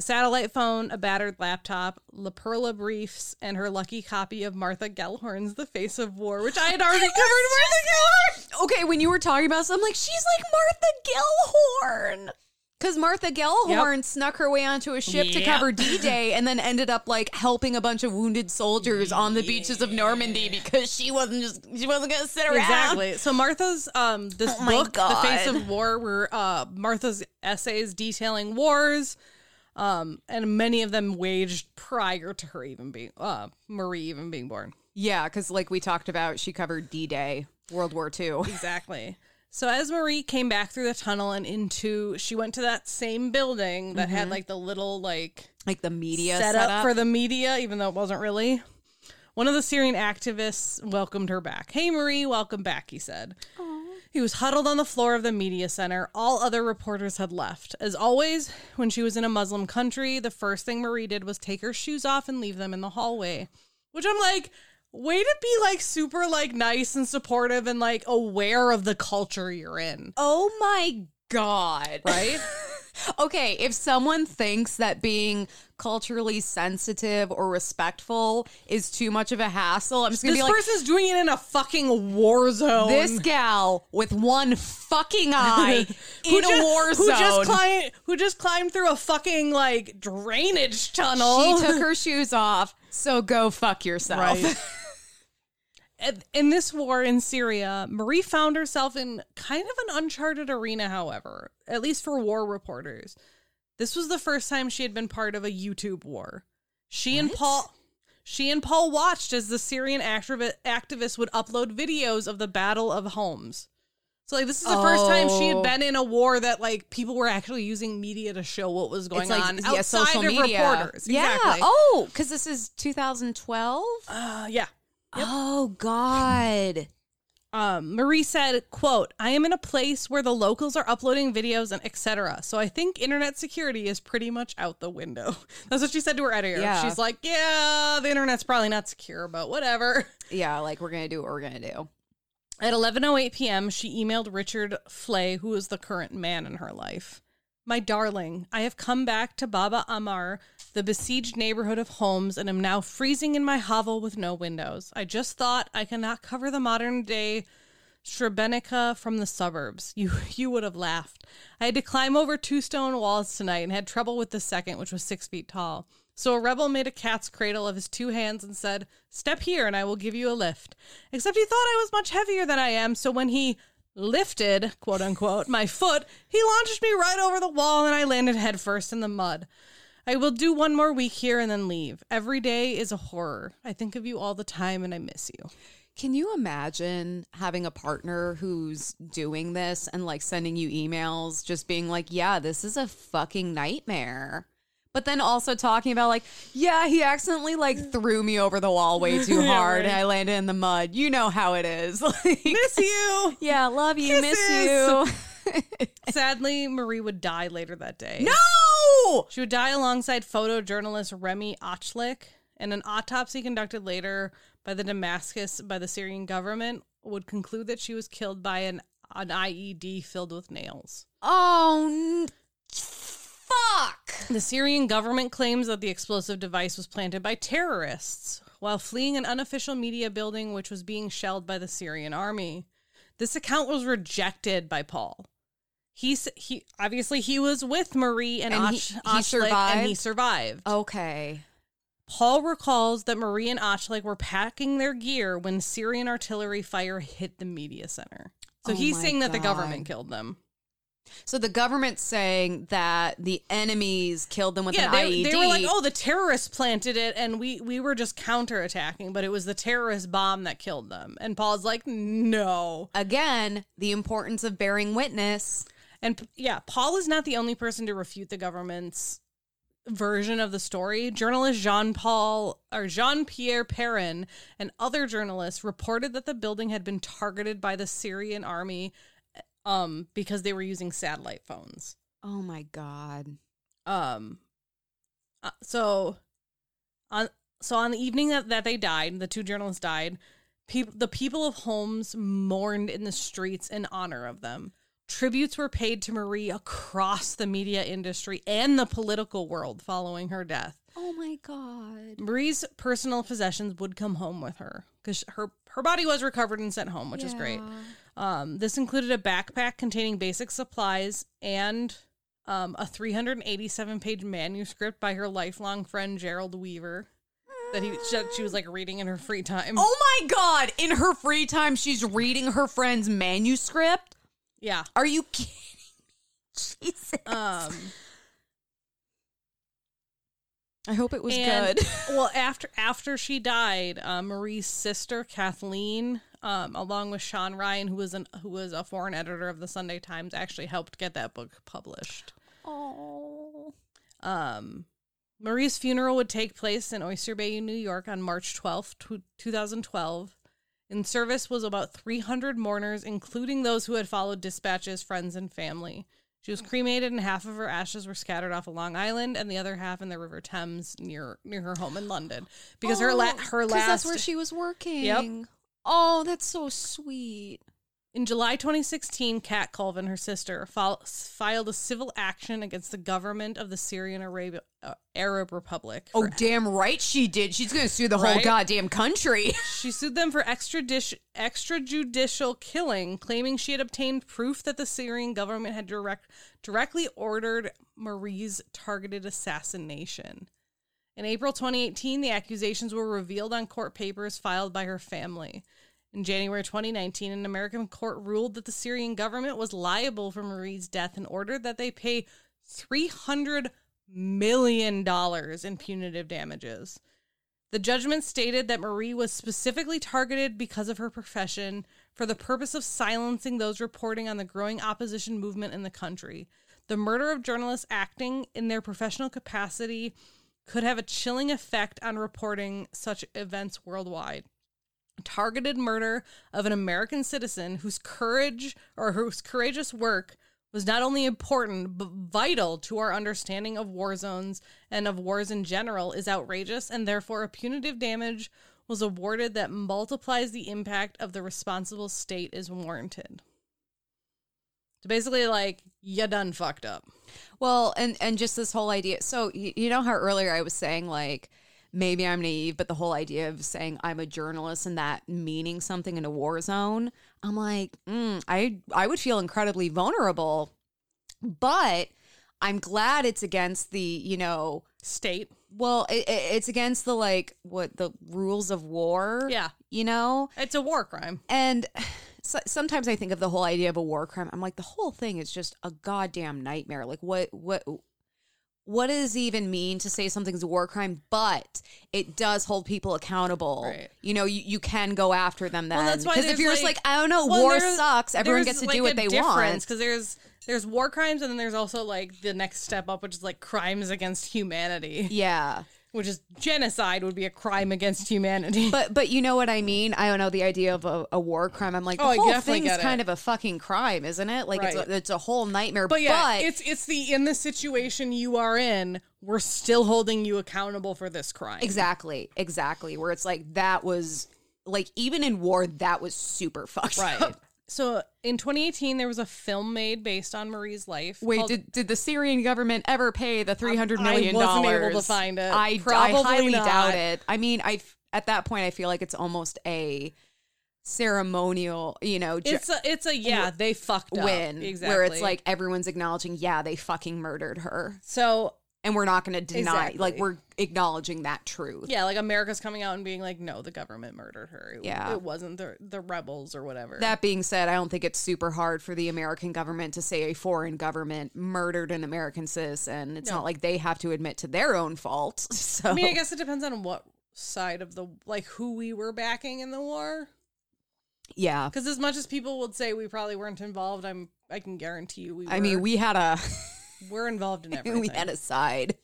S3: The satellite phone, a battered laptop, La Perla briefs, and her lucky copy of Martha Gellhorn's The Face of War, which I had already covered Martha Gellhorn.
S2: Okay, when you were talking about this, I'm like, she's like Martha Gellhorn. Because Martha Gellhorn snuck her way onto a ship to cover D Day and then ended up like helping a bunch of wounded soldiers on the beaches of Normandy because she wasn't just, she wasn't going to sit around.
S3: Exactly. So Martha's um this
S2: Oh
S3: book, The Face of War, were uh Martha's essays detailing wars, um, and many of them waged prior to her even being uh Marie even being born.
S2: Yeah, because like we talked about, she covered D Day, World War II.
S3: Exactly. So as Marie came back through the tunnel and into, she went to that same building that had like the little like
S2: Like the media
S3: set up for the media, even though it wasn't really. One of the Syrian activists welcomed her back. Hey, Marie, welcome back, he said. He was huddled on the floor of the media center. All other reporters had left. As always, when she was in a Muslim country, the first thing Marie did was take her shoes off and leave them in the hallway. Which I'm like, way to be like super like nice and supportive and like aware of the culture you're in.
S2: oh my God.
S3: Right?
S2: Okay, if someone thinks that being culturally sensitive or respectful is too much of a hassle, I'm just gonna
S3: this
S2: be like, this
S3: person's doing it in a fucking war zone.
S2: this gal with one fucking eye in a
S3: ju-
S2: war
S3: who just climbed who just climbed through a fucking like drainage tunnel.
S2: she took her shoes off, so go fuck yourself.
S3: Right. In this war in Syria, Marie found herself in kind of an uncharted arena, however, at least for war reporters. This was the first time she had been part of a YouTube war. She and Paul she and Paul watched as the Syrian activi- activists would upload videos of the Battle of Homs. So like this is the first time she had
S2: Oh.
S3: been in a war that like people were actually using media to show what was going
S2: like
S3: on
S2: yeah,
S3: outside
S2: social
S3: of
S2: media.
S3: reporters.
S2: Yeah.
S3: Exactly.
S2: Oh, because this is 2012.
S3: Uh, yeah.
S2: Oh God.
S3: Um, Marie said, quote, I am in a place where the locals are uploading videos and etc. So I think internet security is pretty much out the window. That's what she said to her editor.
S2: Yeah.
S3: She's like, yeah, the internet's probably not secure, but whatever.
S2: Yeah, like we're gonna do what we're gonna do.
S3: At 11:08 p.m., she emailed Richard Flay, who is the current man in her life. My darling, I have come back to Baba Amr, the besieged neighborhood of Homs, and am now freezing in my hovel with no windows. I just thought I cannot cover the modern day Srebrenica from the suburbs. You you would have laughed. I had to climb over two stone walls tonight and had trouble with the second, which was six feet tall. So a rebel made a cat's cradle of his two hands and said, Step here and I will give you a lift. Except he thought I was much heavier than I am, so when he lifted, quote unquote, my foot, he launched me right over the wall and I landed headfirst in the mud. I will do one more week here and then leave. Every day is a horror. I think of you all the time and I miss you.
S2: Can you imagine having a partner who's doing this and like sending you emails, just being like, yeah, this is a fucking nightmare? But then also talking about like, yeah, he accidentally like threw me over the wall way too hard and. I landed in the mud. You know how it is. Like,
S3: Miss you.
S2: yeah, love you, miss you.
S3: Sadly, Marie would die later that day.
S2: no!
S3: She would die alongside photojournalist Remy Ochlik, and an autopsy conducted later by the Damascus by the Syrian government would conclude that she was killed by an an IED filled with nails.
S2: Oh, fuck.
S3: The Syrian government claims that the explosive device was planted by terrorists while fleeing an unofficial media building which was being shelled by the Syrian army. This account was rejected by Paul. He he obviously he was with Marie and,
S2: And
S3: Och,
S2: he- he
S3: Ochlik, and he
S2: survived? Okay.
S3: Paul recalls that Marie and Ochlik were packing their gear when Syrian artillery fire hit the media center. So
S2: Oh
S3: he's saying that the government killed them.
S2: So the government's saying that the enemies killed them with
S3: yeah,
S2: an
S3: they,
S2: IED.
S3: they were like, "Oh, the terrorists planted it, and we we were just counterattacking, but it was the terrorist bomb that killed them." And Paul's like, "No."
S2: Again, the importance of bearing witness.
S3: And yeah, Paul is not the only person to refute the government's version of the story. Journalist Jean Paul or Jean Pierre Perrin and other journalists reported that the building had been targeted by the Syrian army um because they were using satellite phones.
S2: Oh my god.
S3: Um uh, so on so on the evening that, that they died, the two journalists died, people the people of Homs mourned in the streets in honor of them. Tributes were paid to Marie across the media industry and the political world following her death.
S2: Oh my god.
S3: Marie's personal possessions would come home with her because her her body was recovered and sent home, which is great. Um, this included a backpack containing basic supplies and um, a 387 page manuscript by her lifelong friend Gerald Weaver that he that she was like reading in her free time.
S2: Oh my god. In her free time, she's reading her friend's manuscript.
S3: Yeah.
S2: Are you kidding me? Jesus.
S3: Um,
S2: I hope it was
S3: and,
S2: good.
S3: well, after after she died, uh, Marie's sister Kathleen, um, along with Sean Ryan, who was an who was a foreign editor of the Sunday Times, actually helped get that book published.
S2: Oh.
S3: Um, Marie's funeral would take place in Oyster Bay, New York on March 12th, 2012. In service was about 300 mourners, including those who had followed dispatches, friends, and family. She was cremated, and half of her ashes were scattered off a Long Island, and the other half in the River Thames near near her home in London. Because her la- oh, her
S2: Oh,
S3: last
S2: that's where she was working.
S3: Yep.
S2: Oh, that's so sweet.
S3: In July 2016, Kat Colvin, her sister, filed a civil action against the government of the Syrian Arabia, uh, Arab Republic.
S2: Oh, damn right she did. She's going to sue the whole
S3: Right?
S2: goddamn country.
S3: She sued them for extrajudicial killing, claiming she had obtained proof that the Syrian government had direct, directly ordered Marie's targeted assassination. In April 2018, the accusations were revealed on court papers filed by her family. In January 2019, an American court ruled that the Syrian government was liable for Marie's death and ordered that they pay $300 million in punitive damages. The judgment stated that Marie was specifically targeted because of her profession for the purpose of silencing those reporting on the growing opposition movement in the country. The murder of journalists acting in their professional capacity could have a chilling effect on reporting such events worldwide. Targeted murder of an American citizen whose courage or whose courageous work was not only important but vital to our understanding of war zones and of wars in general is outrageous and therefore a punitive damage was awarded that multiplies the impact of the responsible state is warranted. So basically like you done fucked up.
S2: Well, and and just this whole idea. So you, you know how earlier I was saying like maybe I'm naive, but the whole idea of saying I'm a journalist and that meaning something in a war zone, I'm like, mm, I I would feel incredibly vulnerable, but I'm glad it's against the you know.
S3: State.
S2: Well, it, it- it's against the like what the rules of war.
S3: Yeah.
S2: you know,
S3: It's a war crime.
S2: and so, sometimes I think of the whole idea of a war crime. I'm like, the whole thing is just a goddamn nightmare. Like, what, what, what does it even mean to say something's a war crime? But it does hold people accountable.
S3: Right.
S2: You know, you, you can go after them then.
S3: Well, that's why
S2: Because if you're just
S3: like-
S2: like, I don't know,
S3: Well,
S2: war sucks. Everyone gets to
S3: like,
S2: do what they want.
S3: because there's there's war crimes and then there's also like the next step up which is like crimes against humanity
S2: Yeah.
S3: Which is genocide would be a crime against humanity
S2: But but you know what I mean? I don't know the idea of a, a war crime. I'm like, oh, the
S3: Oh, I
S2: whole thing's kind of a fucking crime, isn't it? Like it's a, it's a whole nightmare.
S3: but yeah it's it's the in the situation you are in we're still holding you accountable for this crime
S2: Exactly, exactly. Where it's like that was like even in war, that was super fucked
S3: right
S2: up.
S3: So in 2018 there was a film made based on marie's life
S2: Wait,
S3: called-
S2: did did the Syrian government ever pay the three hundred
S3: I wasn't able to find it.
S2: I, I
S3: Probably
S2: highly
S3: not.
S2: doubt it. I mean, I at that point I feel like it's almost a ceremonial, you know, ju-
S3: it's a it's a yeah they fucked up
S2: win
S3: exactly
S2: where it's like everyone's acknowledging, yeah, they fucking murdered her,
S3: so
S2: and we're not going to deny,
S3: Exactly.
S2: like we're acknowledging that truth.
S3: Yeah, like America's coming out and being like, no, the government murdered her. It,
S2: Yeah.
S3: it wasn't the the rebels or whatever.
S2: That being said, I don't think it's super hard for the American government to say a foreign government murdered an American citizen. It's
S3: No.
S2: not like they have to admit to their own fault. So
S3: I mean, I guess it depends on what side of the like who we were backing in the war.
S2: yeah.
S3: Because as much as people would say we probably weren't involved, I'm I can guarantee you we. Were.
S2: I mean, we had a
S3: we're involved in everything.
S2: we had a side.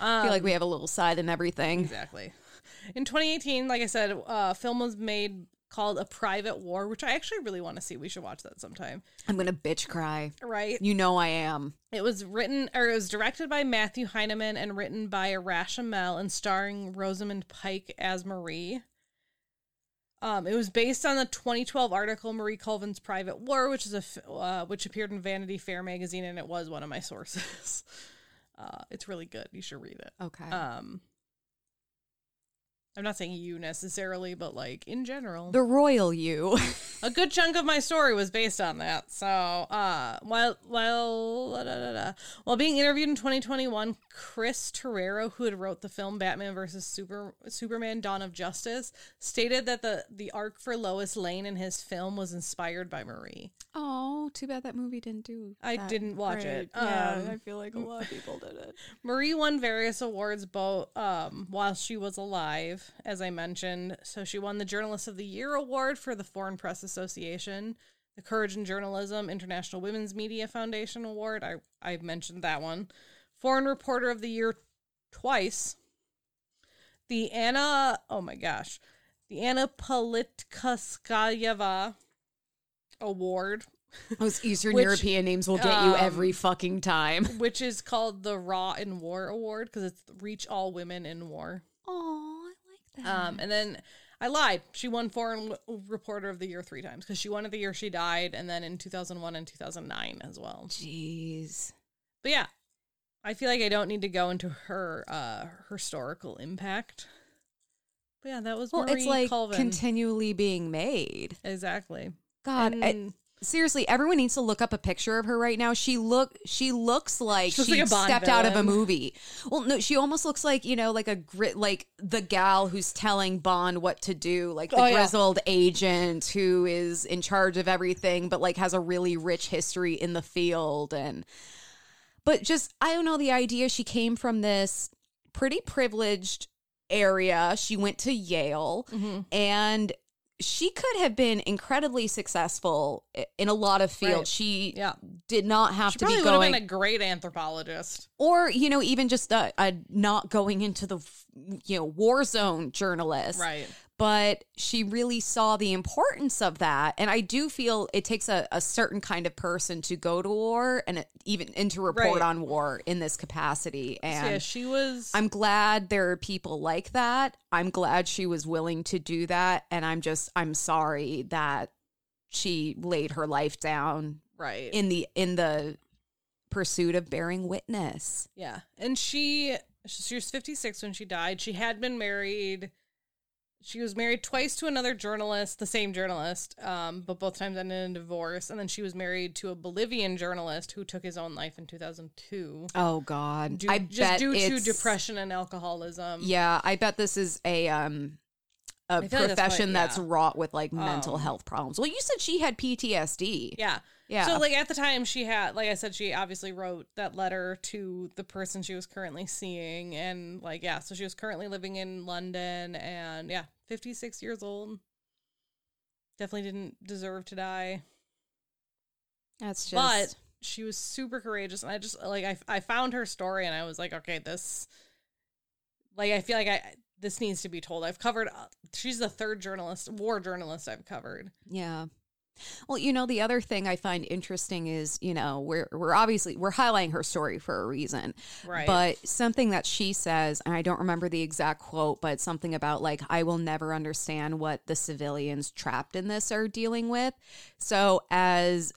S2: I feel like we um, have a little side in everything.
S3: exactly. In 2018, like I said, a film was made called A Private War, which I actually really want to see. We should watch that sometime.
S2: I'm gonna bitch cry.
S3: Right.
S2: You know I am.
S3: It was written or it was directed by Matthew Heineman and written by Arash Amel and starring Rosamund Pike as Marie. Um, it was based on the 2012 article Marie Colvin's Private War, which is a f- uh, which appeared in Vanity Fair magazine, and it was one of my sources. uh, it's really good. You should read it.
S2: Okay.
S3: Um, I'm not saying you necessarily, but like in general,
S2: the royal you.
S3: a good chunk of my story was based on that. So, uh, while while da, da, da, while being interviewed in 2021, Chris Terrio, who had wrote the film Batman vs Super Superman: Dawn of Justice, stated that the the arc for Lois Lane in his film was inspired by Marie.
S2: oh, too bad that movie didn't do.
S3: I didn't watch it.
S2: great. Yeah,
S3: Um,
S2: I feel like a lot of people did it.
S3: Marie won various awards both um, while she was alive, as I mentioned. So she won the Journalist of the Year award for the Foreign Press Association, the Courage in Journalism International Women's Media Foundation award. I I mentioned that one. Foreign Reporter of the Year twice. The Anna, oh my gosh, the Anna Politkovskaya award
S2: Those Eastern
S3: Which,
S2: European names will get you
S3: um,
S2: every fucking time.
S3: which is called the Raw in War Award because it's Reach All Women in War.
S2: Oh, that.
S3: Um, and then I lied. She won Foreign Reporter of the Year three times because she won it the year she died, and then in 2001 and 2009 as well.
S2: Jeez.
S3: But yeah, I feel like I don't need to go into her uh historical impact. But yeah, that was
S2: Well,
S3: Marie
S2: it's like
S3: Colvin.
S2: continually being made.
S3: exactly.
S2: God,
S3: And-
S2: seriously, everyone needs to look up a picture of her right now. She look she looks like
S3: She like
S2: stepped out of a movie. Well, no, she almost looks like you know, like a grit, like the gal who's telling Bond what to do, like the
S3: Oh, yeah.
S2: grizzled agent who is in charge of everything, but like has a really rich history in the field and. But just I don't know the idea. She came from this pretty privileged area. She went to Yale
S3: Mm-hmm.
S2: and she could have been incredibly successful in a lot of fields.
S3: Right.
S2: She
S3: Yeah.
S2: did not have
S3: She
S2: to be
S3: would have
S2: going,
S3: been a great anthropologist.
S2: or you know, even just a, a not going into the you know war zone journalist,
S3: Right.
S2: But she really saw the importance of that. And I do feel it takes a, a certain kind of person to go to war and uh, even and to report
S3: Right.
S2: on war in this capacity. And
S3: yeah, she was.
S2: I'm glad there are people like that. I'm glad she was willing to do that. And I'm just, I'm sorry that she laid her life down
S3: right.
S2: in the, in the pursuit of bearing witness.
S3: Yeah. And she she was 56 when she died. She had been married she was married twice to another journalist, the same journalist, um, but both times ended in divorce. And then she was married to a Bolivian journalist who took his own life in 2002.
S2: Oh God.
S3: Due,
S2: I
S3: just
S2: bet
S3: due to depression and alcoholism.
S2: Yeah. I bet this is a, um, a
S3: feel like that's
S2: profession
S3: what-
S2: that's wrought with like mental
S3: Um,
S2: health problems. Well, you said she had PTSD.
S3: Yeah.
S2: Yeah.
S3: So like at the time she had like I said she obviously wrote that letter to the person she was currently seeing and like yeah, so she was currently living in London and yeah, 56 years old. Definitely didn't deserve to die.
S2: That's just,
S3: But she was super courageous and I just like I I found her story and I was like okay, this like I feel like I this needs to be told. I've covered uh, she's the third journalist, war journalist I've covered.
S2: Yeah. Well, you know, the other thing I find interesting is, you know, we're we're obviously we're highlighting her story for a reason.
S3: Right.
S2: But something that she says, and I don't remember the exact quote, but something about like I will never understand what the civilians trapped in this are dealing with. So as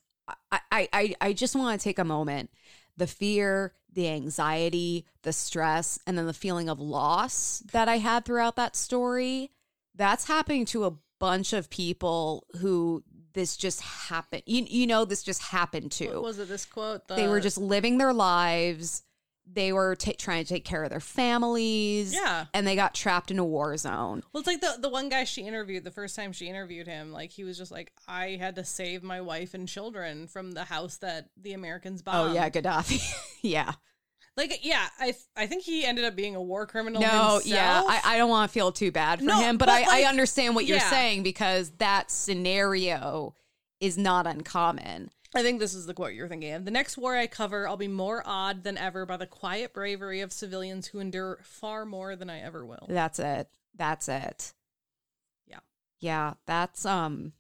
S2: I I I, I just want to take a moment. The fear, the anxiety, the stress, and then the feeling of loss that I had throughout that story, that's happening to a bunch of people who this just happened. You, you know, this just happened to
S3: What was it this quote?
S2: they were just living their lives. They were ta trying to take care of their families.
S3: Yeah.
S2: And they got trapped in a war zone.
S3: Well, it's like the the one guy she interviewed the first time she interviewed him. Like he was just like, I had to save my wife and children from the house that the Americans bombed.
S2: oh, yeah, Gaddafi. yeah.
S3: Like yeah. I th- I think he ended up being a war criminal.
S2: No,
S3: himself.
S2: yeah. I, I don't want to feel too bad for
S3: No,
S2: him, but,
S3: but,
S2: I, I understand what you're
S3: yeah.
S2: saying because that scenario is not uncommon.
S3: I think this is the quote you're thinking of. The next war I cover, I'll be more awed than ever by the quiet bravery of civilians who endure far more than I ever will.
S2: That's it. That's it.
S3: Yeah.
S2: Yeah. That's, um,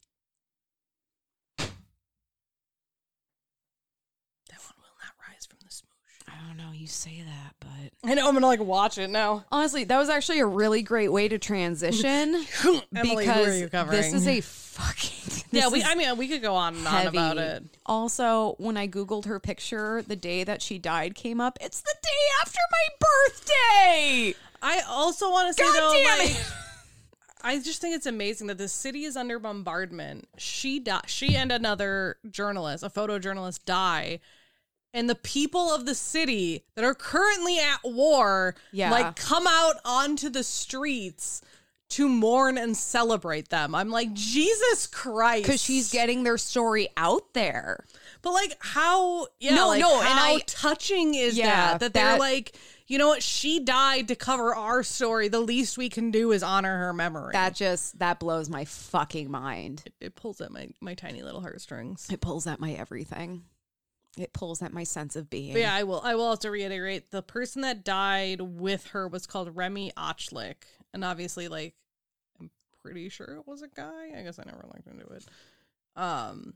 S3: That one will not rise from the smoosh.
S2: I don't know. You say that, but
S3: I know I'm gonna like watch it now.
S2: honestly, that was actually a really great way to transition.
S3: Emily, who are
S2: because
S3: you covering?
S2: this is a fucking
S3: yeah.
S2: this
S3: We
S2: is
S3: I mean we could go on and on
S2: heavy.
S3: about it.
S2: Also, when I googled her picture, the day that she died came up. It's the day after my birthday.
S3: I also want to say
S2: God
S3: though,
S2: damn
S3: like,
S2: it.
S3: I just think it's amazing that the city is under bombardment. She di- she and another journalist, a photojournalist, die, and the people of the city that are currently at war,
S2: Yeah.
S3: like come out onto the streets to mourn and celebrate them. I'm like, Jesus Christ,
S2: Because she's getting their story out there.
S3: But like how yeah,
S2: No,
S3: like,
S2: no, and
S3: how
S2: I-
S3: touching is
S2: Yeah,
S3: that that they're
S2: that-
S3: like, you know what, she died to cover our story. The least we can do is honor her memory.
S2: That just that blows my fucking mind.
S3: it pulls at my my tiny little heartstrings.
S2: It pulls at my everything. It pulls at my sense of being.
S3: But yeah, I will I will also reiterate the person that died with her was called Remy Ochlik. And obviously like I'm pretty sure it was a guy. I guess I never looked into it. Um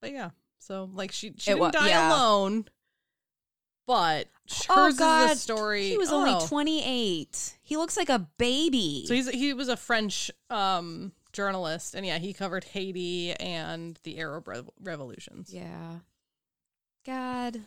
S3: but yeah. So like she she
S2: It
S3: didn't
S2: wa-
S3: die
S2: yeah.
S3: alone. But
S2: Oh God,
S3: story.
S2: He was
S3: Oh.
S2: only twenty eight. He looks like a baby.
S3: So he's he was a French um journalist and yeah, he covered Haiti and the Arab revolutions.
S2: yeah. God.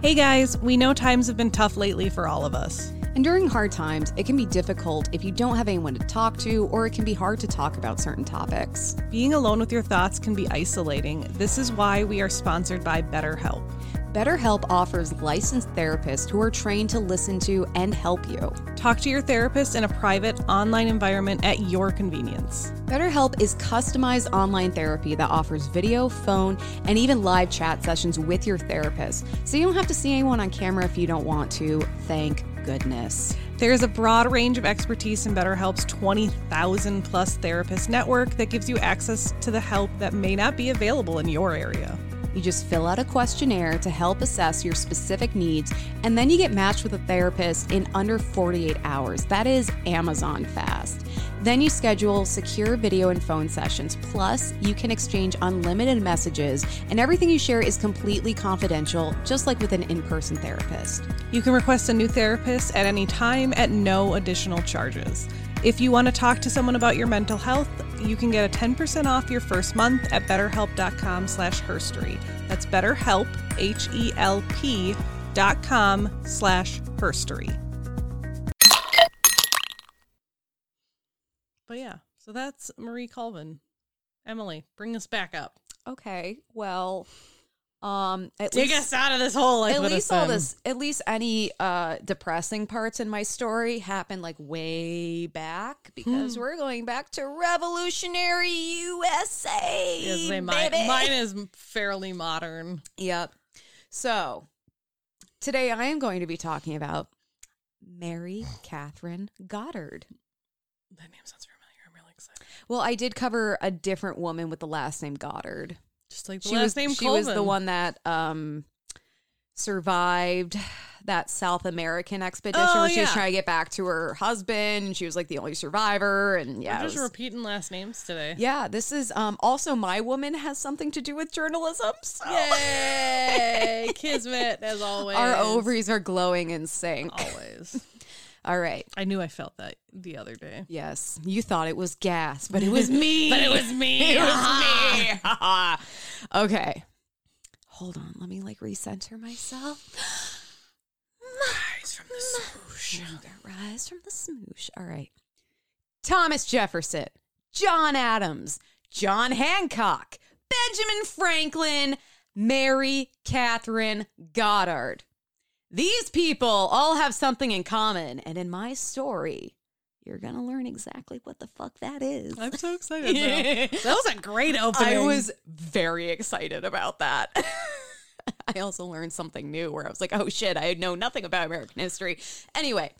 S3: Hey guys, we know times have been tough lately for all of us.
S2: And during hard times, it can be difficult if you don't have anyone to talk to, or it can be hard to talk about certain topics.
S3: Being alone with your thoughts can be isolating. This is why we are sponsored by BetterHelp.
S2: BetterHelp offers licensed therapists who are trained to listen to and help you.
S3: Talk to your therapist in a private online environment at your convenience.
S2: BetterHelp is customized online therapy that offers video, phone, and even live chat sessions with your therapist. So you don't have to see anyone on camera if you don't want to. Thank goodness.
S3: There's a broad range of expertise in BetterHelp's 20,000 plus therapist network that gives you access to the help that may not be available in your area.
S2: You just fill out a questionnaire to help assess your specific needs, and then you get matched with a therapist in under 48 hours. That is Amazon fast. Then you schedule secure video and phone sessions. Plus, you can exchange unlimited messages, and everything you share is completely confidential, just like with an in person therapist.
S3: You can request a new therapist at any time at no additional charges. If you want to talk to someone about your mental health, you can get a 10% off your first month at betterhelp.com slash herstory. That's betterhelp, H-E-L-P dot com slash herstory. But yeah, so that's Marie Colvin. Emily, bring us back up.
S2: Okay, well, um, at
S3: Take
S2: least,
S3: us out of this hole.
S2: At least all this, at least any uh depressing parts in my story happened like way back because
S3: Hmm.
S2: we're going back to revolutionary USA.
S3: Yes, say mine,
S2: baby.
S3: mine is fairly modern.
S2: Yep. So today I am going to be talking about Mary Katharine Goddard.
S3: That name sounds familiar. I'm really excited.
S2: Well, I did cover a different woman with the last name Goddard.
S3: Just like the
S2: she
S3: last
S2: was
S3: name
S2: she was the one that um survived that South American expedition
S3: Oh,
S2: where she was trying to get back to her husband and she was like the only survivor and yeah
S3: We're just
S2: was-
S3: repeating last names today.
S2: yeah this is um also my woman has something to do with journalism so
S3: Yay! Kismet, as always.
S2: our ovaries are glowing in sync
S3: Always.
S2: All right
S3: I knew I felt that the other day.
S2: yes you thought it was gas but it was me
S3: But it was me.
S2: it was me okay hold on let me like recenter myself
S3: Rise from the swoosh.
S2: Rise from the smoosh. All right. Thomas Jefferson, John Adams, John Hancock, Benjamin Franklin, Mary Katharine Goddard. These people all have something in common, and in my story, you're going to learn exactly what the fuck that is.
S3: I'm so excited. That was a great opening.
S2: I was very excited about that. I also learned something new where I was like, oh shit, I know nothing about American history. Anyway,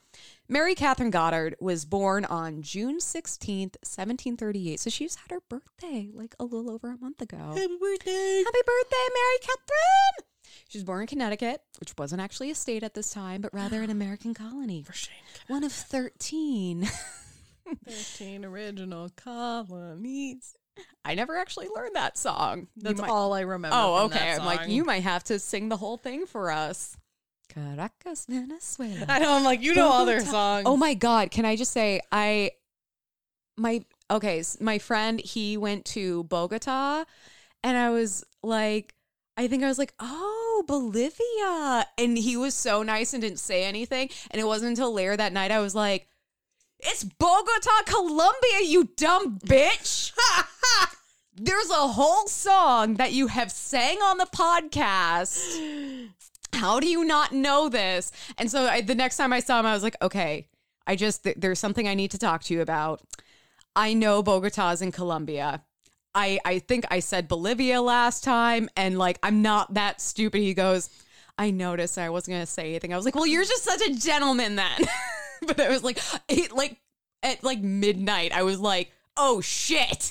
S2: Mary Katharine Goddard was born on June 16th, 1738. So she's had her birthday like a little over a month ago.
S3: Happy birthday.
S2: Happy birthday, Mary Katharine! She was born in Connecticut, which wasn't actually a state at this time, but rather an American colony.
S3: For shame.
S2: One of 13.
S3: 13 original colonies.
S2: I never actually learned that song.
S3: That's
S2: might-
S3: all I remember.
S2: Oh, okay. I'm like, you might have to sing the whole thing for us. Caracas, Venezuela.
S3: I know. I'm like, you know all their songs.
S2: Oh my God. Can I just say, I, my, okay, my friend, he went to Bogota and I was like, I think I was like, oh, Oh, Bolivia. And he was so nice and didn't say anything. And it wasn't until later that night I was like, it's Bogota, Colombia, you dumb bitch. There's a whole song that you have sang on the podcast. How do you not know this? And so I, the next time I saw him, I was like, okay, I just, th- there's something I need to talk to you about. I know Bogota's in Colombia. I, I think I said Bolivia last time, and like, I'm not that stupid. He goes, I noticed I wasn't going to say anything. I was like, well, you're just such a gentleman then. but I was like, it, like, at like midnight, I was like, oh shit.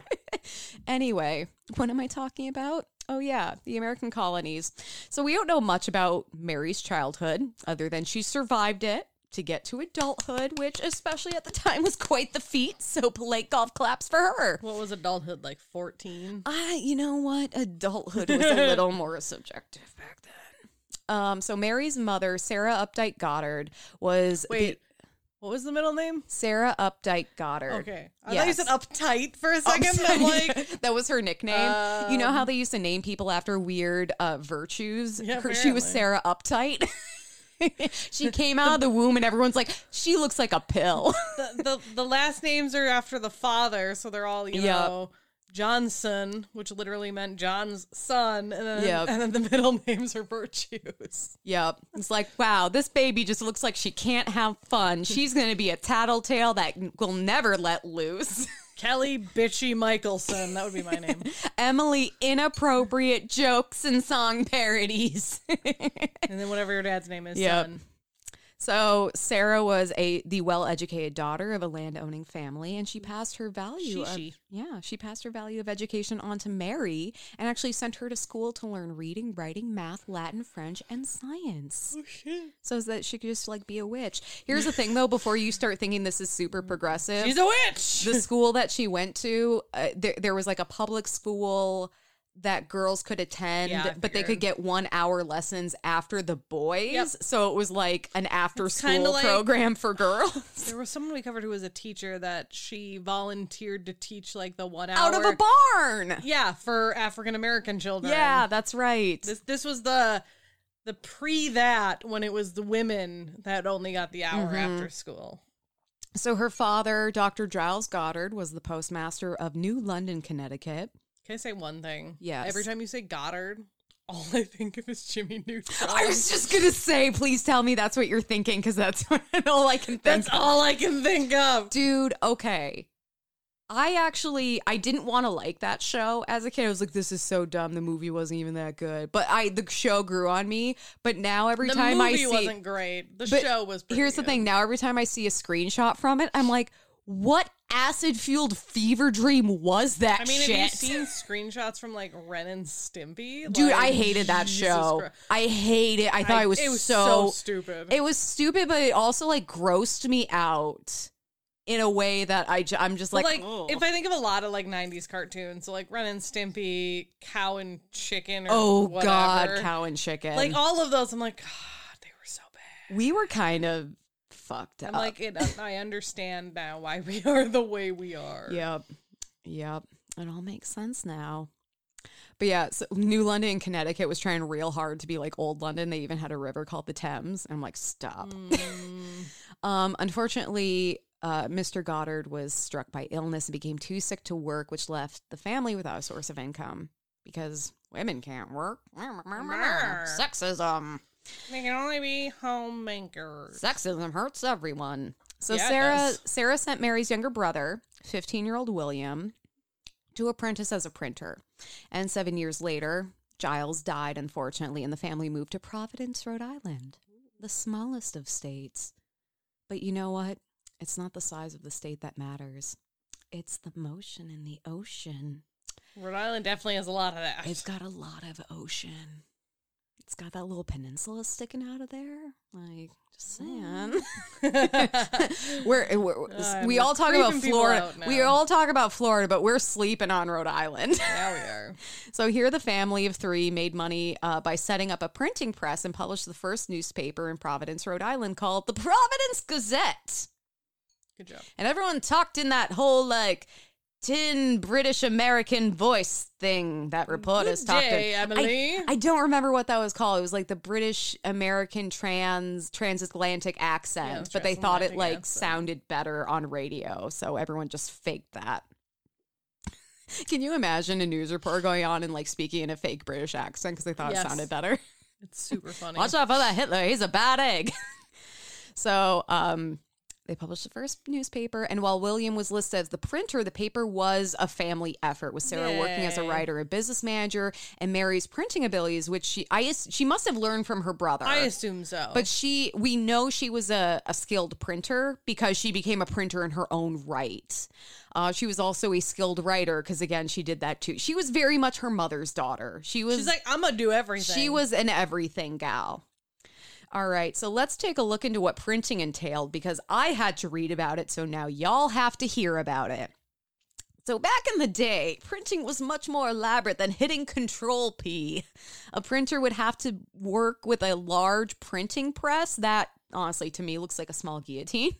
S2: anyway, what am I talking about? Oh, yeah, the American colonies. So we don't know much about Mary's childhood other than she survived it to get to adulthood, which, especially at the time, was quite the feat. So polite golf claps for her.
S3: What was adulthood like? 14.
S2: I, you know what? Adulthood was a little more subjective back then. Um, so Mary's mother, Sarah Updike Goddard, was the-
S3: Wait, what was the middle name?
S2: Sarah Updike Goddard.
S3: Okay, I thought you said uptight for a second. I'm like,
S2: that was her nickname. you know
S3: Um,
S2: how they used to name people after weird uh, virtues?
S3: Yeah,
S2: Her- she was. Sarah Uptight. she came out of the womb and everyone's like, she looks like a pill.
S3: the, the the last names are after the father, so they're all you
S2: Yep.
S3: know Johnson, which literally meant John's son, and then
S2: Yep.
S3: and then the middle names are virtues.
S2: yep. It's like, wow, this baby just looks like she can't have fun. She's going to be a tattletale that will never let loose.
S3: Kelley Bitchy Michelson, that would be my name.
S2: Emily, inappropriate jokes and song parodies.
S3: and then whatever your dad's name is,
S2: Yep.
S3: son.
S2: So Sarah was a the well-educated daughter of a land-owning family, and she passed her value. Of,
S3: She-she.
S2: yeah, she passed her value of education on to Mary, and actually sent her to school to learn reading, writing, math, Latin, French, and science. So that she could just like be a witch. Here's the thing, though. Before you start thinking this is super progressive,
S3: She's a witch.
S2: the school that she went to, uh, there, there was like a public school that girls could attend,
S3: Yeah,
S2: but they could get one hour lessons after the boys.
S3: Yep.
S2: So it was like an after school
S3: like-
S2: program for girls.
S3: there was someone we covered who was a teacher that she volunteered to teach like the one hour
S2: Out of a barn.
S3: Yeah, for African American children.
S2: Yeah, that's right.
S3: This this was the the pre that when it was the women that only got the hour
S2: Mm-hmm.
S3: after school.
S2: so her father, Dr. Giles Goddard, was the postmaster of New London, Connecticut.
S3: Can I say one thing?
S2: Yes.
S3: Every time you say Goddard, all I think of is Jimmy Neutron.
S2: I was just gonna say, please tell me that's what you're thinking, because that's all I can think.
S3: That's
S2: of.
S3: all I can think of.
S2: dude okay i actually i didn't want to like that show as a kid i was like this is so dumb the movie wasn't even that good but i the show grew on me but now every
S3: The
S2: time i
S3: movie
S2: see
S3: wasn't great. The show was. Pretty
S2: here's the thing now every time i see a screenshot from it i'm like what acid fueled fever dream was that
S3: I mean,
S2: shit
S3: have you seen screenshots from like Ren and Stimpy?
S2: Dude,
S3: Like,
S2: I hated that
S3: Jesus
S2: show.
S3: Christ.
S2: I hate it. I thought
S3: I-
S2: it was,
S3: it was
S2: so,
S3: so stupid.
S2: It was stupid, but it also like grossed me out in a way that I j- I'm just like,
S3: like,
S2: "Ugh."
S3: if I think of a lot of like '90s cartoons, so like Ren and Stimpy, Cow and Chicken, or
S2: oh
S3: whatever,
S2: god, cow and chicken.
S3: like all of those, I'm like, God, they were so bad.
S2: we were kind of fucked.
S3: I'm like, it, I understand now why we are the way we are.
S2: yep, yep, it all makes sense now. But yeah, so New London, Connecticut was trying real hard to be like old London. They even had a river called the Thames. And I'm like, stop.
S3: Mm.
S2: um, unfortunately, uh, Mr. Goddard was struck by illness and became too sick to work, which left the family without a source of income because women can't work. Sexism.
S3: They can only be homemakers.
S2: Sexism hurts everyone. So
S3: Yeah,
S2: Sarah. Sarah sent Mary's younger brother, 15-year-old William, to apprentice as a printer. And 7 years later, Giles died unfortunately and the family moved to Providence, Rhode Island, the smallest of states. But you know what? It's not the size of the state that matters. It's the motion in the ocean.
S3: Rhode Island definitely has a lot of that.
S2: It's got a lot of ocean. It's got that little peninsula sticking out of there. Like, just saying. we're, we're
S3: Uh,
S2: we all talk about Florida. We all talk about Florida, but we're sleeping on Rhode Island.
S3: now we are.
S2: so here, the family of three made money uh, by setting up a printing press and published the first newspaper in Providence, Rhode Island, called the Providence Gazette.
S3: Good job.
S2: And everyone talked in that whole like tin British American voice thing that reporters
S3: Good
S2: talked
S3: day,
S2: in.
S3: Emily.
S2: I, I don't remember what that was called. It was like the British American trans transatlantic accent,
S3: Yeah,
S2: but they thought it like
S3: accent.
S2: sounded better on radio, so everyone just faked that. Can you imagine a news reporter going on and like speaking in a fake British accent because they thought
S3: Yes.
S2: it sounded better?
S3: It's super funny.
S2: Watch out for that Hitler. He's a bad egg. so, um, they published the first newspaper, and while William was listed as the printer, the paper was a family effort. With Sarah working as a writer, and business manager, and Mary's printing abilities, which she I she must have learned from her brother.
S3: I assume so.
S2: but she, we know she was a, a skilled printer because she became a printer in her own right. Uh, she was also a skilled writer because, again, she did that too. She was very much her mother's daughter. She was
S3: she's like, I'm gonna do everything.
S2: she was an everything gal. All right, so let's take a look into what printing entailed because I had to read about it, so now y'all have to hear about it. So, back in the day, printing was much more elaborate than hitting Control P. A printer would have to work with a large printing press that, honestly, to me, looks like a small guillotine.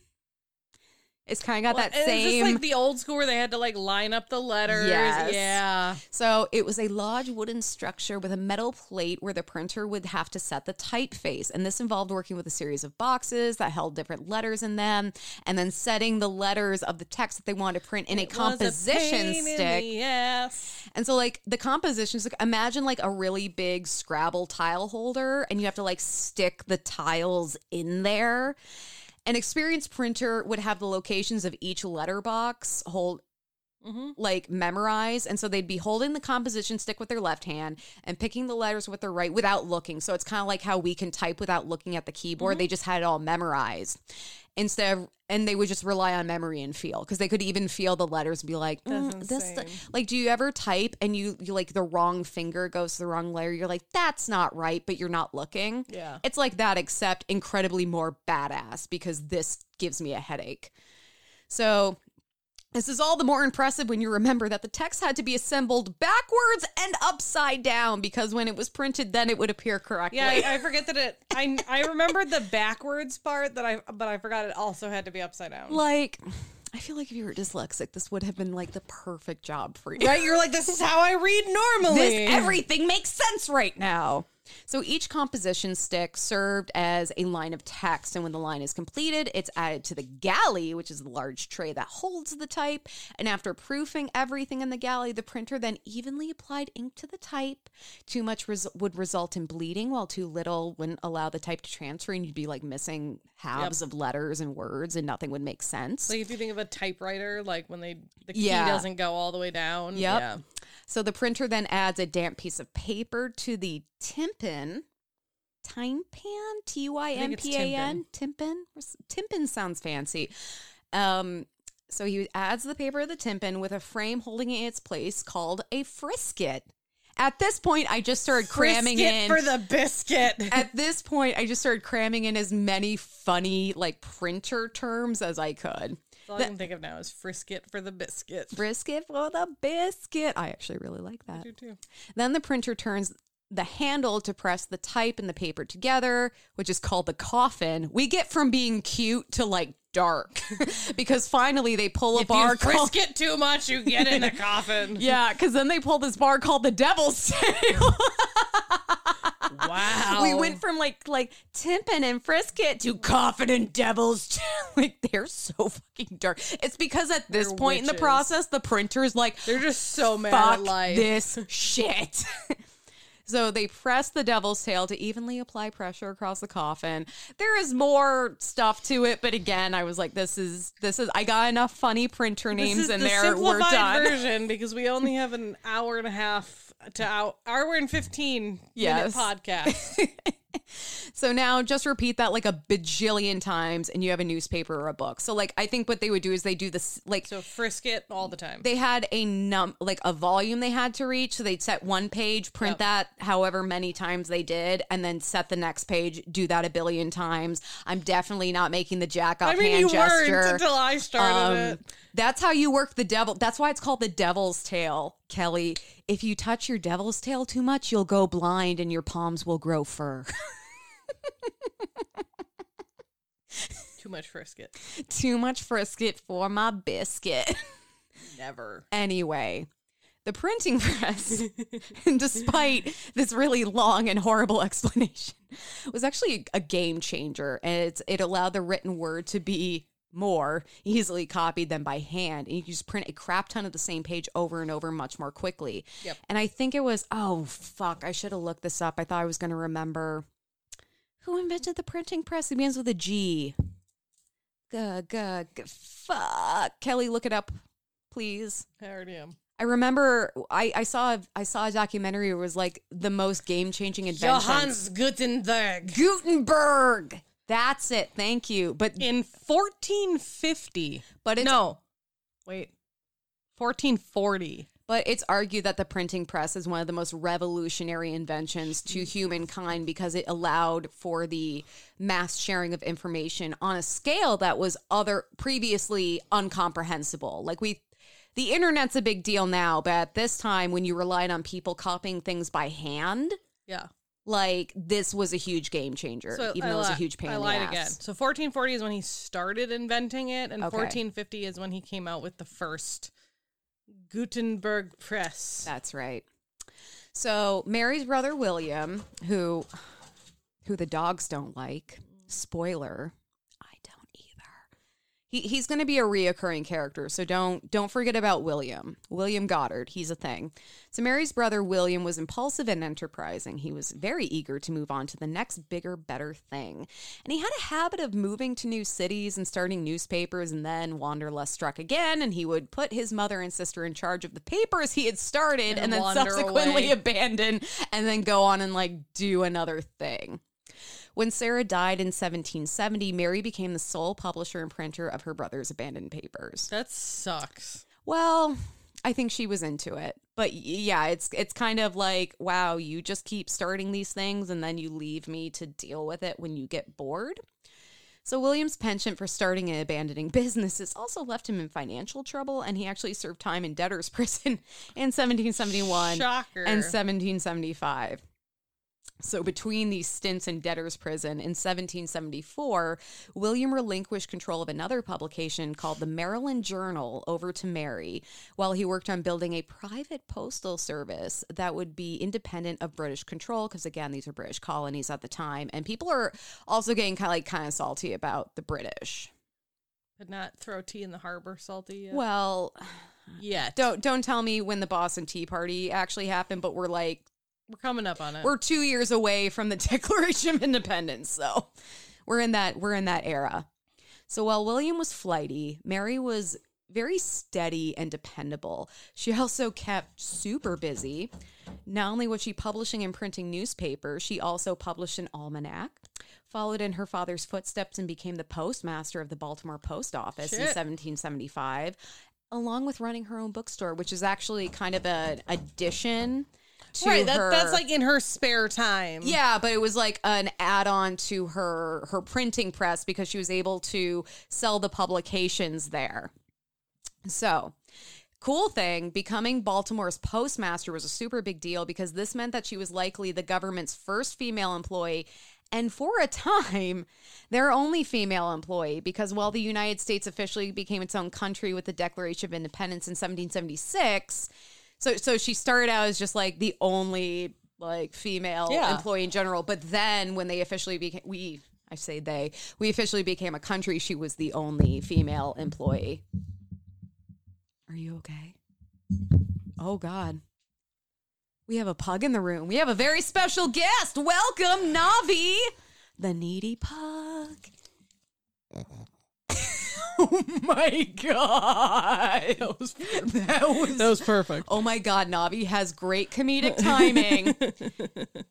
S2: It's kind of got that
S3: Is
S2: same.
S3: this like the old school where they had to like line up the letters?
S2: Yes.
S3: Yeah.
S2: So it was a large wooden structure with a metal plate where the printer would have to set the typeface. And this involved working with a series of boxes that held different letters in them and then setting the letters of the text that they wanted to print in a
S3: It was
S2: composition
S3: pain
S2: stick.
S3: ass.
S2: And so, like, the compositions, like, imagine like a really big Scrabble tile holder, and you have to like stick the tiles in there. An experienced printer would have the locations of each letterbox hold like memorize. And so they'd be holding the composition stick with their left hand and picking the letters with their right without looking. So it's kind of like how we can type without looking at the keyboard. They just had it all memorized. Instead of and they would just rely on memory and feel because they could even feel the letters and be like mm, this like do you ever type and you, you like the wrong finger goes to the wrong letter you're like that's not right but you're not looking?
S3: Yeah.
S2: it's like that except incredibly more badass because this gives me a headache. So this is all the more impressive when you remember that the text had to be assembled backwards and upside down because when it was printed, then it would appear correctly.
S3: Yeah, I, I forget that it. I I remembered the backwards part that I, but I forgot it also had to be upside down.
S2: like, I feel like if you were dyslexic, this would have been like the perfect job for you.
S3: Right? You're like, this is how I read normally.
S2: This everything makes sense right now. So each composition stick served as a line of text, and when the line is completed, it's added to the galley, which is the large tray that holds the type. And after proofing everything in the galley, the printer then evenly applied ink to the type. Too much res- would result in bleeding, while too little wouldn't allow the type to transfer, and you'd be like missing halves of letters and words, and nothing would make sense.
S3: like if you think of a typewriter, like when they the key
S2: Yeah.
S3: doesn't go all the way down.
S2: Yep.
S3: Yeah.
S2: So the printer then adds a damp piece of paper to the tympan. Tympan? T Y M P A N? Tympan? Timpan sounds fancy. Um, so he adds the paper of the tympan with a frame holding it in its place called a frisket. At this point, I just started cramming
S3: Frisket
S2: in.
S3: for the biscuit.
S2: at this point, I just started cramming in as many funny like printer terms as I could.
S3: all I can think of now is frisket for the biscuit.
S2: Brisket for the biscuit. I actually really like that.
S3: do too.
S2: Then the printer turns the handle to press the type and the paper together, which is called the coffin. We get from being cute to like dark because finally they pull a
S3: If
S2: bar
S3: you
S2: called.
S3: frisket too much, you get in the coffin.
S2: Yeah, because then they pull this bar called the Devil's Tail.
S3: Wow.
S2: we went from like like Tympan and Frisket to Coffin and Devil's Tail. like they're so fucking dark. It's because at this
S3: They're
S2: point in the process, the printer's like,
S3: They're just so mad at life.
S2: this shit. So they press the devil's tail to evenly apply pressure across the coffin. There is more stuff to it, but again, I was like, this is this is I got enough funny printer names in
S3: the
S2: there. We're done.
S3: version because we only have an hour and a half to hour, hour and 15
S2: Yes.
S3: minute podcast.
S2: So now just repeat that like a bajillion times and you have a newspaper or a book. So like I think what they would do is they do this like
S3: so frisk it all the time.
S2: they had a num like a volume they had to reach so they'd set one page print
S3: Yep.
S2: that however many times they did and then set the next page do that a billion times i'm definitely not making the jack off
S3: I mean,
S2: hand
S3: you
S2: gesture
S3: weren't until I started
S2: Um,
S3: it.
S2: that's how you work the devil that's why it's called the devil's tail kelley if you touch your devil's tail too much you'll go blind and your palms will grow fur
S3: Too much frisket.
S2: too much frisket for my biscuit
S3: Never.
S2: Anyway, the printing press, despite this really long and horrible explanation, was actually a game changer. And it's, it allowed the written word to be more easily copied than by hand. And you can just print a crap ton of the same page over and over much more quickly.
S3: Yep.
S2: And I think it was, oh, fuck, I should have looked this up. I thought I was going to remember. Who invented the printing press? It begins with a G. G, g, g, fuck. Kelley, look it up, please.
S3: I already am.
S2: I remember I, I saw I saw a documentary where it was like the most game changing invention.
S3: Johannes Gutenberg.
S2: Gutenberg. That's it. Thank you. But
S3: In 1450.
S2: but it's
S3: no. Wait. 1440.
S2: but it's argued that the printing press is one of the most revolutionary inventions to humankind because it allowed for the mass sharing of information on a scale that was other previously uncomprehensible. Like we the internet's a big deal now, but at this time when you relied on people copying things by hand,
S3: Yeah.
S2: Like this was a huge game changer,
S3: So
S2: even
S3: I
S2: though it was a huge pain
S3: I
S2: in the ass.
S3: again. So 1440 is when he started inventing it, and
S2: Okay.
S3: 1450 is when he came out with the first Gutenberg press.
S2: That's right. So Mary's brother William, who who the dogs don't like, spoiler, I don't either. He, he's going to be a reoccurring character, so don't don't forget about William. William Goddard, he's a thing. So Mary's brother William was impulsive and enterprising. He was very eager to move on to the next bigger, better thing. And he had a habit of moving to new cities and starting newspapers and then wanderlust struck again and he would put his mother and sister in charge of the papers he had started and,
S3: And
S2: then subsequently
S3: away.
S2: abandon and then go on and like do another thing. When Sarah died in 1770, Mary became the sole publisher and printer of her brother's abandoned papers.
S3: That sucks.
S2: Well, I think she was into it. But yeah, it's it's kind of like, wow, you just keep starting these things and then you leave me to deal with it when you get bored. So William's penchant for starting and abandoning businesses also left him in financial trouble and he actually served time in debtor's prison in 1771
S3: Shocker.
S2: and 1775. So, between these stints in debtor's prison in 1774, William relinquished control of another publication called the Maryland Journal over to Mary while he worked on building a private postal service that would be independent of British control. Because, again, these are British colonies at the time. And people are also getting kind of like kind of salty about the British.
S3: Did not throw tea in the harbor salty yet.
S2: Well,
S3: yeah.
S2: don't don't tell me when the Boston Tea Party actually happened, but we're like
S3: We're coming up on it.
S2: we're two years away from the Declaration of Independence, so we're in that we're in that era. So while William was flighty, Mary was very steady and dependable. She also kept super busy. Not only was she publishing and printing newspapers, she also published an almanac, followed in her father's footsteps, and became the postmaster of the Baltimore Post Office in 1775, along with running her own bookstore, which is actually kind of an addition
S3: right. That,
S2: her.
S3: that's like in her spare time.
S2: Yeah, but it was like an add-on to her her printing press because she was able to sell the publications there. So, cool thing, becoming Baltimore's postmaster was a super big deal because this meant that she was likely the government's first female employee and for a time, their only female employee because while the United States officially became its own country with the Declaration of Independence in 1776, so so she started out as just like the only like female
S3: Yeah.
S2: employee in general, but then when they officially became we I say they, we officially became a country, she was the only female employee. Are you okay? Oh God. We have a pug in the room. We have a very special guest. Welcome, Navi, the needy pug. Oh my god. That was that was,
S3: That was perfect.
S2: Oh my god, Navi has great comedic timing.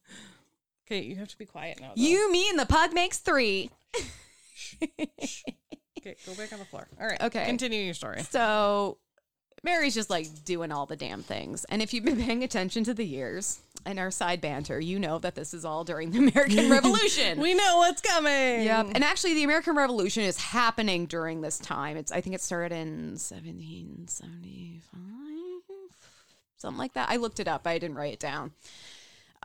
S3: Okay, you have to be quiet now. though.
S2: you, me, and the pug makes three.
S3: Okay, go back on the floor. All right.
S2: Okay.
S3: Continue your story.
S2: So Mary's just like doing all the damn things. And if you've been paying attention to the years and our side banter, you know that this is all during the American Revolution.
S3: We know what's coming.
S2: Yep. And actually the American Revolution is happening during this time. It's I think it started in 1775. Something like that. I looked it up. I didn't write it down.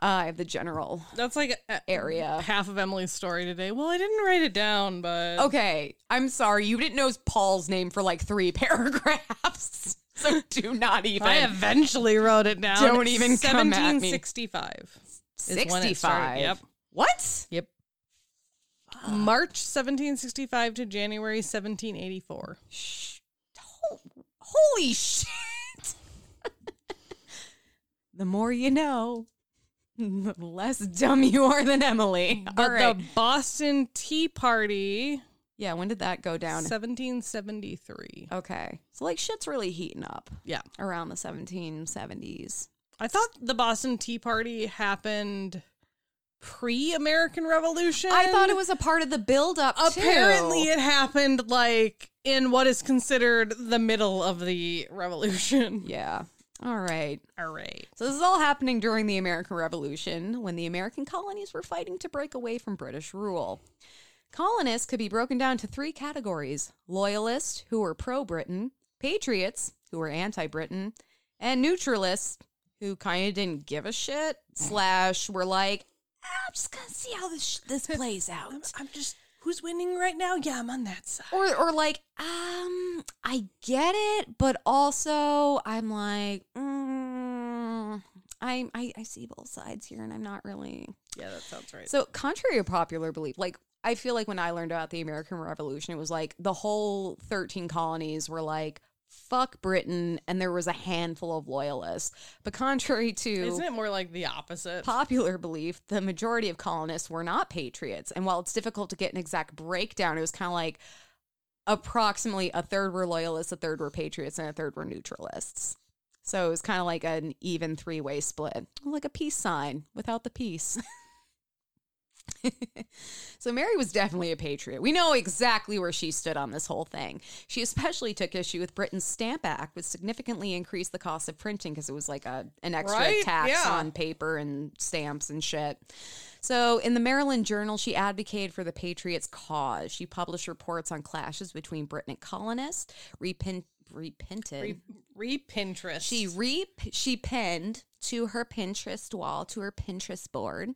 S2: Uh, I have the general
S3: That's like a,
S2: area.
S3: half of Emily's story today. Well, I didn't write it down, but
S2: Okay, I'm sorry. You didn't know Paul's name for like three paragraphs. So do not even.
S3: I eventually wrote it down.
S2: Don't even come at me.
S3: 1765. is when it started.
S2: 65.
S3: Yep.
S2: What?
S3: Yep. March 1765 to January 1784.
S2: Sh- ho- Holy shit. the more you know, the less dumb you are than Emily.
S3: But
S2: right.
S3: the Boston Tea Party,
S2: yeah, when did that go down?
S3: 1773.
S2: Okay. So, like, shit's really heating up
S3: Yeah.
S2: around the 1770s.
S3: I thought the Boston Tea Party happened pre American Revolution.
S2: I thought it was a part of the buildup.
S3: Apparently,
S2: too.
S3: it happened like in what is considered the middle of the revolution.
S2: Yeah. All right.
S3: All right.
S2: So this is all happening during the American Revolution when the American colonies were fighting to break away from British rule. Colonists could be broken down to three categories loyalists, who were pro Britain, patriots, who were anti Britain, and neutralists, who kind of didn't give a shit, slash, were like, "Ah, I'm just gonna see how this, sh- this plays out.
S3: I'm just who's winning right now? Yeah, I'm on that side.
S2: Or, or like, um, I get it, but also I'm like, mm, I, I, I see both sides here, and I'm not really.
S3: Yeah, that sounds right.
S2: So, contrary to popular belief, like I feel like when I learned about the American Revolution, it was like the whole 13 colonies were like, fuck Britain, and there was a handful of loyalists. But contrary to
S3: Isn't it more like the opposite?
S2: popular belief, the majority of colonists were not patriots. And while it's difficult to get an exact breakdown, it was kind of like approximately a third were loyalists, a third were patriots, and a third were neutralists. So it was kind of like an even three way split, like a peace sign without the peace. so Mary was definitely a patriot. We know exactly where she stood on this whole thing. She especially took issue with Britain's Stamp Act, which significantly increased the cost of printing because it was like a an extra
S3: Right?
S2: tax
S3: Yeah.
S2: on paper and stamps and shit. So, in the Maryland Journal, she advocated for the Patriots' cause. She published reports on clashes between Britain and colonists, repin- repented.
S3: Re, Pinterest.
S2: She re she pinned to her Pinterest wall, to her Pinterest board,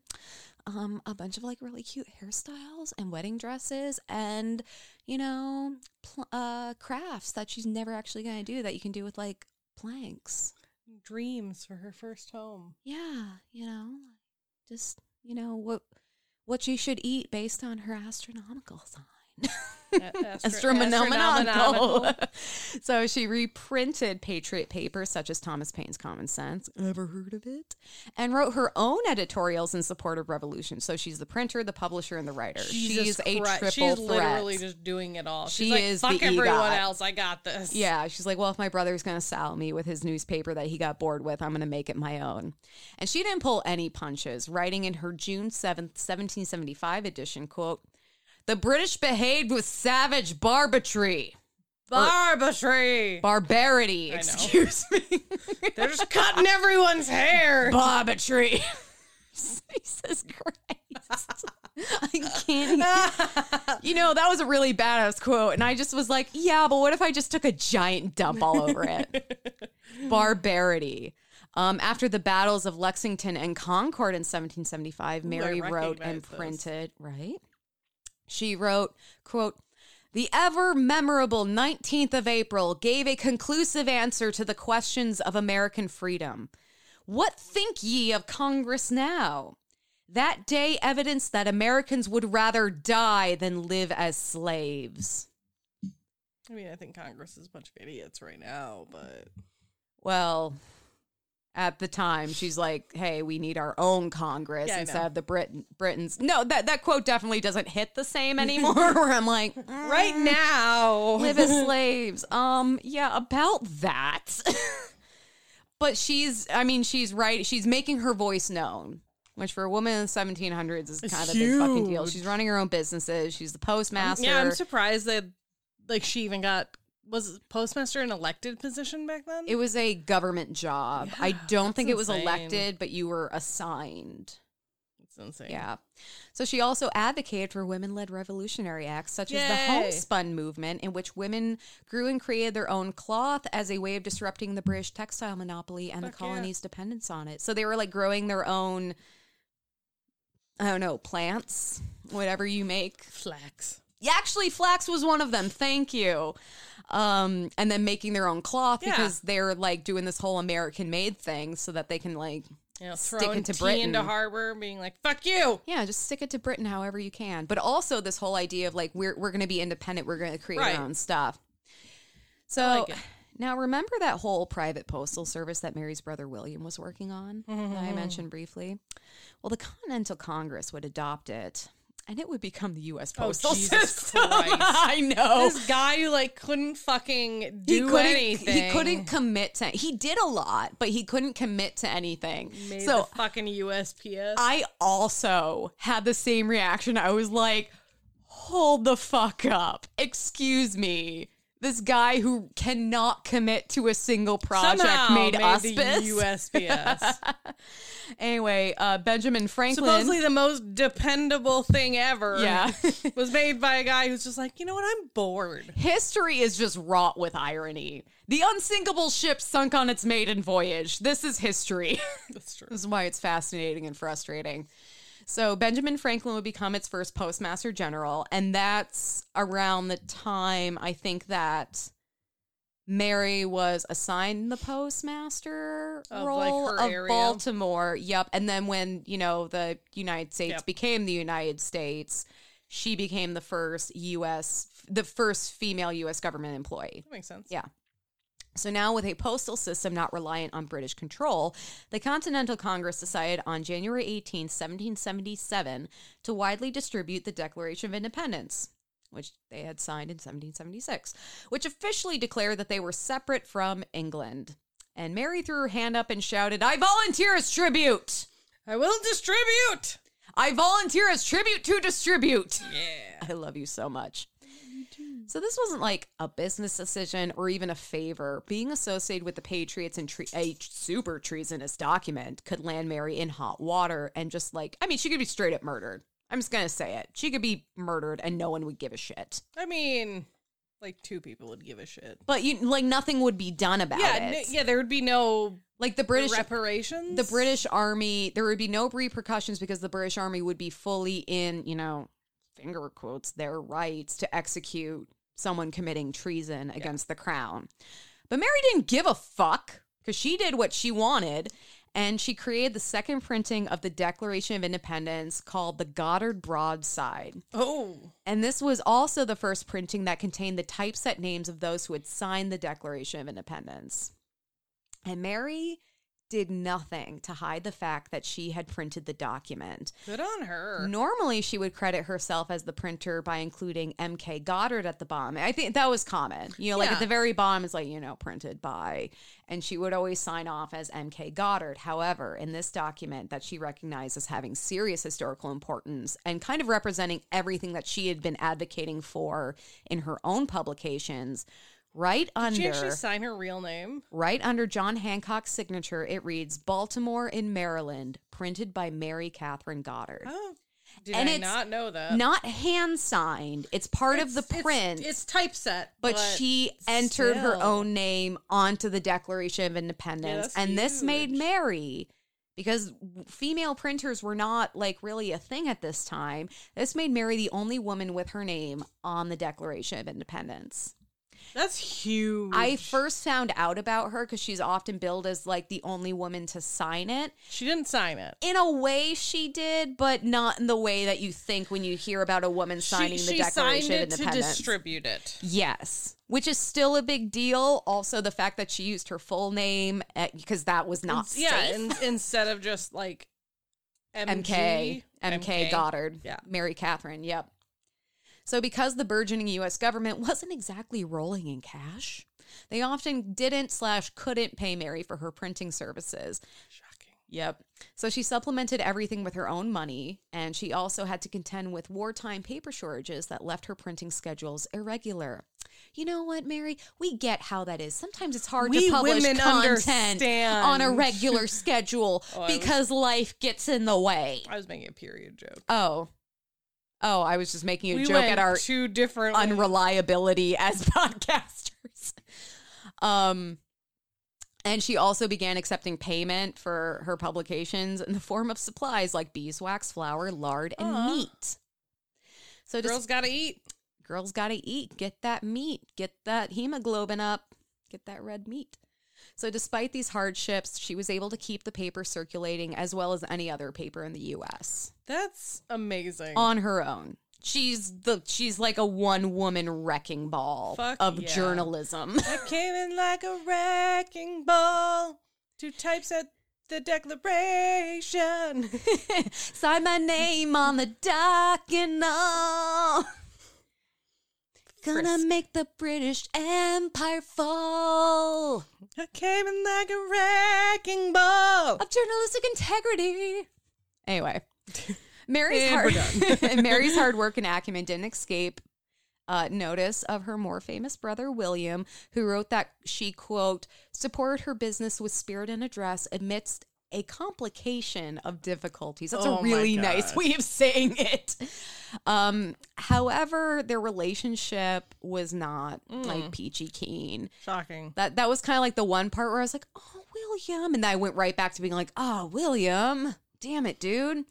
S2: um, a bunch of like really cute hairstyles and wedding dresses, and you know, pl- uh, crafts that she's never actually gonna do that you can do with like planks.
S3: dreams for her first home.
S2: Yeah, you know, just you know what what she should eat based on her astronomical sign.
S3: A- astro-
S2: Astronomical. so she reprinted Patriot papers such as Thomas Paine's Common Sense. Ever heard of it? And wrote her own editorials in support of revolution. So she's the printer, the publisher, and the writer.
S3: Jesus
S2: she's a
S3: Christ.
S2: triple
S3: She's
S2: threat.
S3: literally just doing it all. She's
S2: She
S3: like,
S2: is
S3: fuck everyone
S2: EGOT.
S3: else. I got this.
S2: Yeah, she's like, well, if my brother's going to sell me with his newspaper that he got bored with, I'm going to make it my own. And she didn't pull any punches, writing in her June 7th, 1775 edition, quote, the British behaved with savage barbatry.
S3: Barbatry.
S2: Barbarity, excuse me.
S3: They're just cutting everyone's hair.
S2: barbatry. Jesus Christ. I can't. you know, that was a really badass quote. And I just was like, yeah, but what if I just took a giant dump all over it? Barbarity. Um, after the battles of Lexington and Concord in 1775, Mary wrote and
S3: those.
S2: printed, right? She wrote, quote, the ever memorable 19th of April gave a conclusive answer to the questions of American freedom. What think ye of Congress now? That day evidenced that Americans would rather die than live as slaves.
S3: I mean, I think Congress is a bunch of idiots right now, but
S2: Well, at the time, she's like, "Hey, we need our own Congress
S3: Yeah,
S2: instead of the Britain Britain's." No, that that quote definitely doesn't hit the same anymore. where I'm like,
S3: right now,
S2: live as slaves. Um, yeah, about that. but she's, I mean, she's right. She's making her voice known, which for a woman in the 1700s is
S3: It's
S2: kind of a big fucking deal. She's running her own businesses. She's the postmaster.
S3: yeah, I'm surprised that like she even got was postmaster an elected position back then.
S2: it was a government job. I don't think it was
S3: insane.
S2: elected, but you were assigned.
S3: it's insane.
S2: Yeah. So she also advocated for women led revolutionary acts such as the homespun movement, in which women grew and created their own cloth as a way of disrupting the British textile monopoly and the
S3: Fuck yeah.
S2: colony's dependence on it. So they were like growing their own, I don't know, plants, whatever you make.
S3: flax.
S2: Yeah, actually, flax was one of them. Thank you. Um, and then making their own cloth
S3: Yeah.
S2: because they're like doing this whole American made thing so that they can like
S3: You know,
S2: Stick it to Britain.
S3: into harbor, being like "fuck you."
S2: Yeah, just stick it to Britain however you can. But also this whole idea of like we're we're going to be independent, we're going to create
S3: Right.
S2: our own stuff. So
S3: like
S2: now remember that whole private postal service that Mary's brother William was working on
S3: Mm-hmm.
S2: I mentioned briefly? Well, the Continental Congress would adopt it and it would become the US oh, postal
S3: Oh, Jesus
S2: system. I know.
S3: This guy who like couldn't fucking
S2: he
S3: do
S2: couldn't,
S3: anything.
S2: He couldn't commit to. He did a lot, but he couldn't commit to anything.
S3: Made
S2: so
S3: the fucking USPS.
S2: I also had the same reaction. I was like, hold the fuck up. Excuse me. This guy who cannot commit to a single project
S3: Somehow
S2: made,
S3: made the USPS.
S2: anyway, uh, Benjamin Franklin.
S3: Supposedly the most dependable thing ever.
S2: Yeah.
S3: was made by a guy who's just like, you know what? I'm bored.
S2: History is just wrought with irony. The unsinkable ship sunk on its maiden voyage. This is history.
S3: That's true.
S2: This is why it's fascinating and frustrating. So Benjamin Franklin would become its first postmaster general, and that's around the time I think that Mary was assigned the postmaster
S3: Of,
S2: role
S3: her
S2: of
S3: area.
S2: Baltimore. Yep. And then when, you know, the United States
S3: Yep.
S2: became the United States, she became the first U.S. the first female U.S. government employee.
S3: That makes sense.
S2: Yeah. So now, with a postal system not reliant on British control, the Continental Congress decided on January 18, 1777, to widely distribute the Declaration of Independence, which they had signed in 1776, which officially declared that they were separate from England. And Mary threw her hand up and shouted, I volunteer as tribute!
S3: I will distribute.
S2: I volunteer as tribute to distribute!
S3: Yeah.
S2: I love you so much. So this wasn't like a business decision or even a favor. Being associated with the Patriots and tre- a super treasonous document could land Mary in hot water and just like I mean, she could be straight up murdered. I'm just gonna say it. She could be murdered and no one would give a shit.
S3: I mean, like two people would give a shit.
S2: But you like nothing would be done about
S3: Yeah,
S2: it.
S3: n- yeah. There would be no
S2: Like the British
S3: reparations.
S2: the British army, there would be no repercussions because the British army would be fully in, you know, finger quotes, their rights to execute someone committing treason against the crown. But Mary didn't give a fuck because she did what she wanted. And she created the second printing of the Declaration of Independence called the Goddard Broadside.
S3: Oh,
S2: And this was also the first printing that contained the typeset names of those who had signed the Declaration of Independence. And Mary did nothing to hide the fact that she had printed the document.
S3: good on her.
S2: Normally, she would credit herself as the printer by including MK Goddard at the bottom. I think that was common. You know, like
S3: Yeah.
S2: at the very bottom is like, you know, printed by, and she would always sign off as MK Goddard. However, in this document that she recognized as having serious historical importance and kind of representing everything that she had been advocating for in her own publications, right
S3: Did she
S2: under
S3: actually sign her real name?
S2: Right under John Hancock's signature, it reads Baltimore in Maryland, printed by Mary Katharine Goddard.
S3: Oh, did
S2: And
S3: I
S2: it's
S3: not know that?
S2: Not hand signed, it's part of the
S3: It's- it's-
S2: print.
S3: It's, typeset,
S2: but, she entered her own name onto the Declaration of Independence.
S3: that's
S2: and this made. Mary, because female printers were not like really a thing at this time, this made Mary the only woman with her name on the Declaration of Independence.
S3: That's huge.
S2: I first found out about her because she's often billed as like the only woman to sign it.
S3: She didn't sign it.
S2: In a way, she did, but not in the way that you think when you hear about a woman signing
S3: she,
S2: the
S3: she
S2: Declaration of
S3: it to distribute it.
S2: Yes, which is still a big deal. Also, the fact that she used her full name eh, because that was not
S3: yeah,
S2: safe.
S3: in, instead of just like
S2: MK,
S3: MG,
S2: MK, Goddard,
S3: Yeah.
S2: Mary Katharine, yep. So, because the burgeoning U.S. government wasn't exactly rolling in cash, they often didn't slash couldn't pay Mary for her printing services.
S3: Shocking.
S2: Yep. So she supplemented everything with her own money, and she also had to contend with wartime paper shortages that left her printing schedules irregular. You know what, Mary? We get how that is. Sometimes it's hard
S3: We
S2: to publish
S3: women
S2: content
S3: understand.
S2: on a regular schedule
S3: Oh, I was-
S2: because life gets in the way.
S3: I was making a period joke.
S2: Oh. Oh, I was just making a
S3: we
S2: joke at our
S3: two different
S2: unreliability as podcasters. Um and she also began accepting payment for her publications in the form of supplies like beeswax, flour, lard, and meat. So just
S3: girls gotta eat.
S2: girls got to eat, get that meat, get that hemoglobin up, get that red meat. So despite these hardships, she was able to keep the paper circulating as well as any other paper in the US
S3: That's amazing.
S2: on her own. She's the she's like a one woman wrecking ball
S3: Fuck
S2: of
S3: yeah.
S2: journalism.
S3: I came in like a wrecking ball. Two types at the declaration.
S2: Sign my name on the document. all. Gonna
S3: Frisk.
S2: make the British Empire fall.
S3: I came in like a wrecking ball.
S2: of journalistic integrity. Anyway, Mary's hard Mary's hard work and acumen didn't escape uh, notice of her more famous brother William, who wrote that she quote supported her business with spirit and address amidst a complication of difficulties. That's
S3: Oh
S2: a really nice way of saying it. Um, however, their relationship was not
S3: Mm.
S2: like peachy keen.
S3: Shocking.
S2: That that was kind of like the one part where I was like, "Oh, William," and then I went right back to being like, "Oh, William, damn it, dude."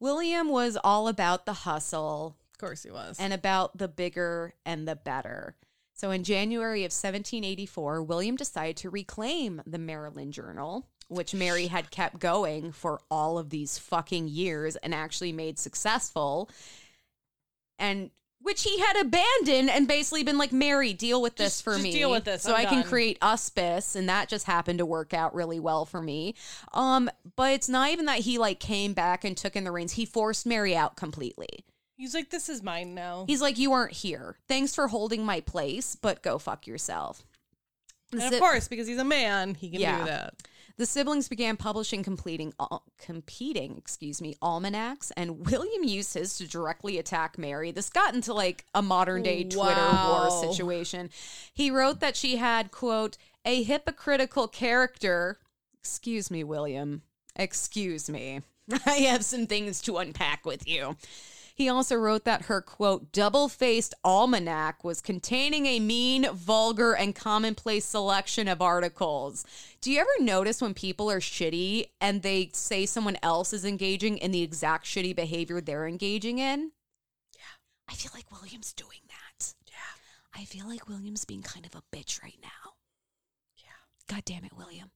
S2: William was all about the hustle
S3: Of course he was.
S2: and about the bigger and the better. So in January of 1784, William decided to reclaim the Maryland Journal, which Mary had kept going for all of these fucking years and actually made successful. and which he had abandoned and basically been like, Mary, deal with this
S3: Just-
S2: for
S3: just
S2: me.
S3: deal with this.
S2: So
S3: I'm
S2: I can
S3: done."
S2: create auspice, and that just happened to work out really well for me. Um, but it's not even that he like came back and took in the reins. He forced Mary out completely.
S3: He's like, this is mine now.
S2: He's like, You aren't here. Thanks for holding my place, but go fuck yourself.
S3: and of course, because he's a man, he can
S2: Yeah.
S3: do that.
S2: The siblings began publishing completing competing, excuse me, almanacs, and William used his to directly attack Mary. This got into like a modern day Twitter
S3: Wow.
S2: war situation. He wrote that she had quote a hypocritical character. Excuse me, William. Excuse me. I have some things to unpack with you. He also wrote that her quote double faced almanac was containing a mean, vulgar, and commonplace selection of articles. Do you ever notice when people are shitty and they say someone else is engaging in the exact shitty behavior they're engaging in? Yeah. I feel like William's doing that. Yeah. I feel like William's being kind of a bitch right now. Yeah. God damn it, William.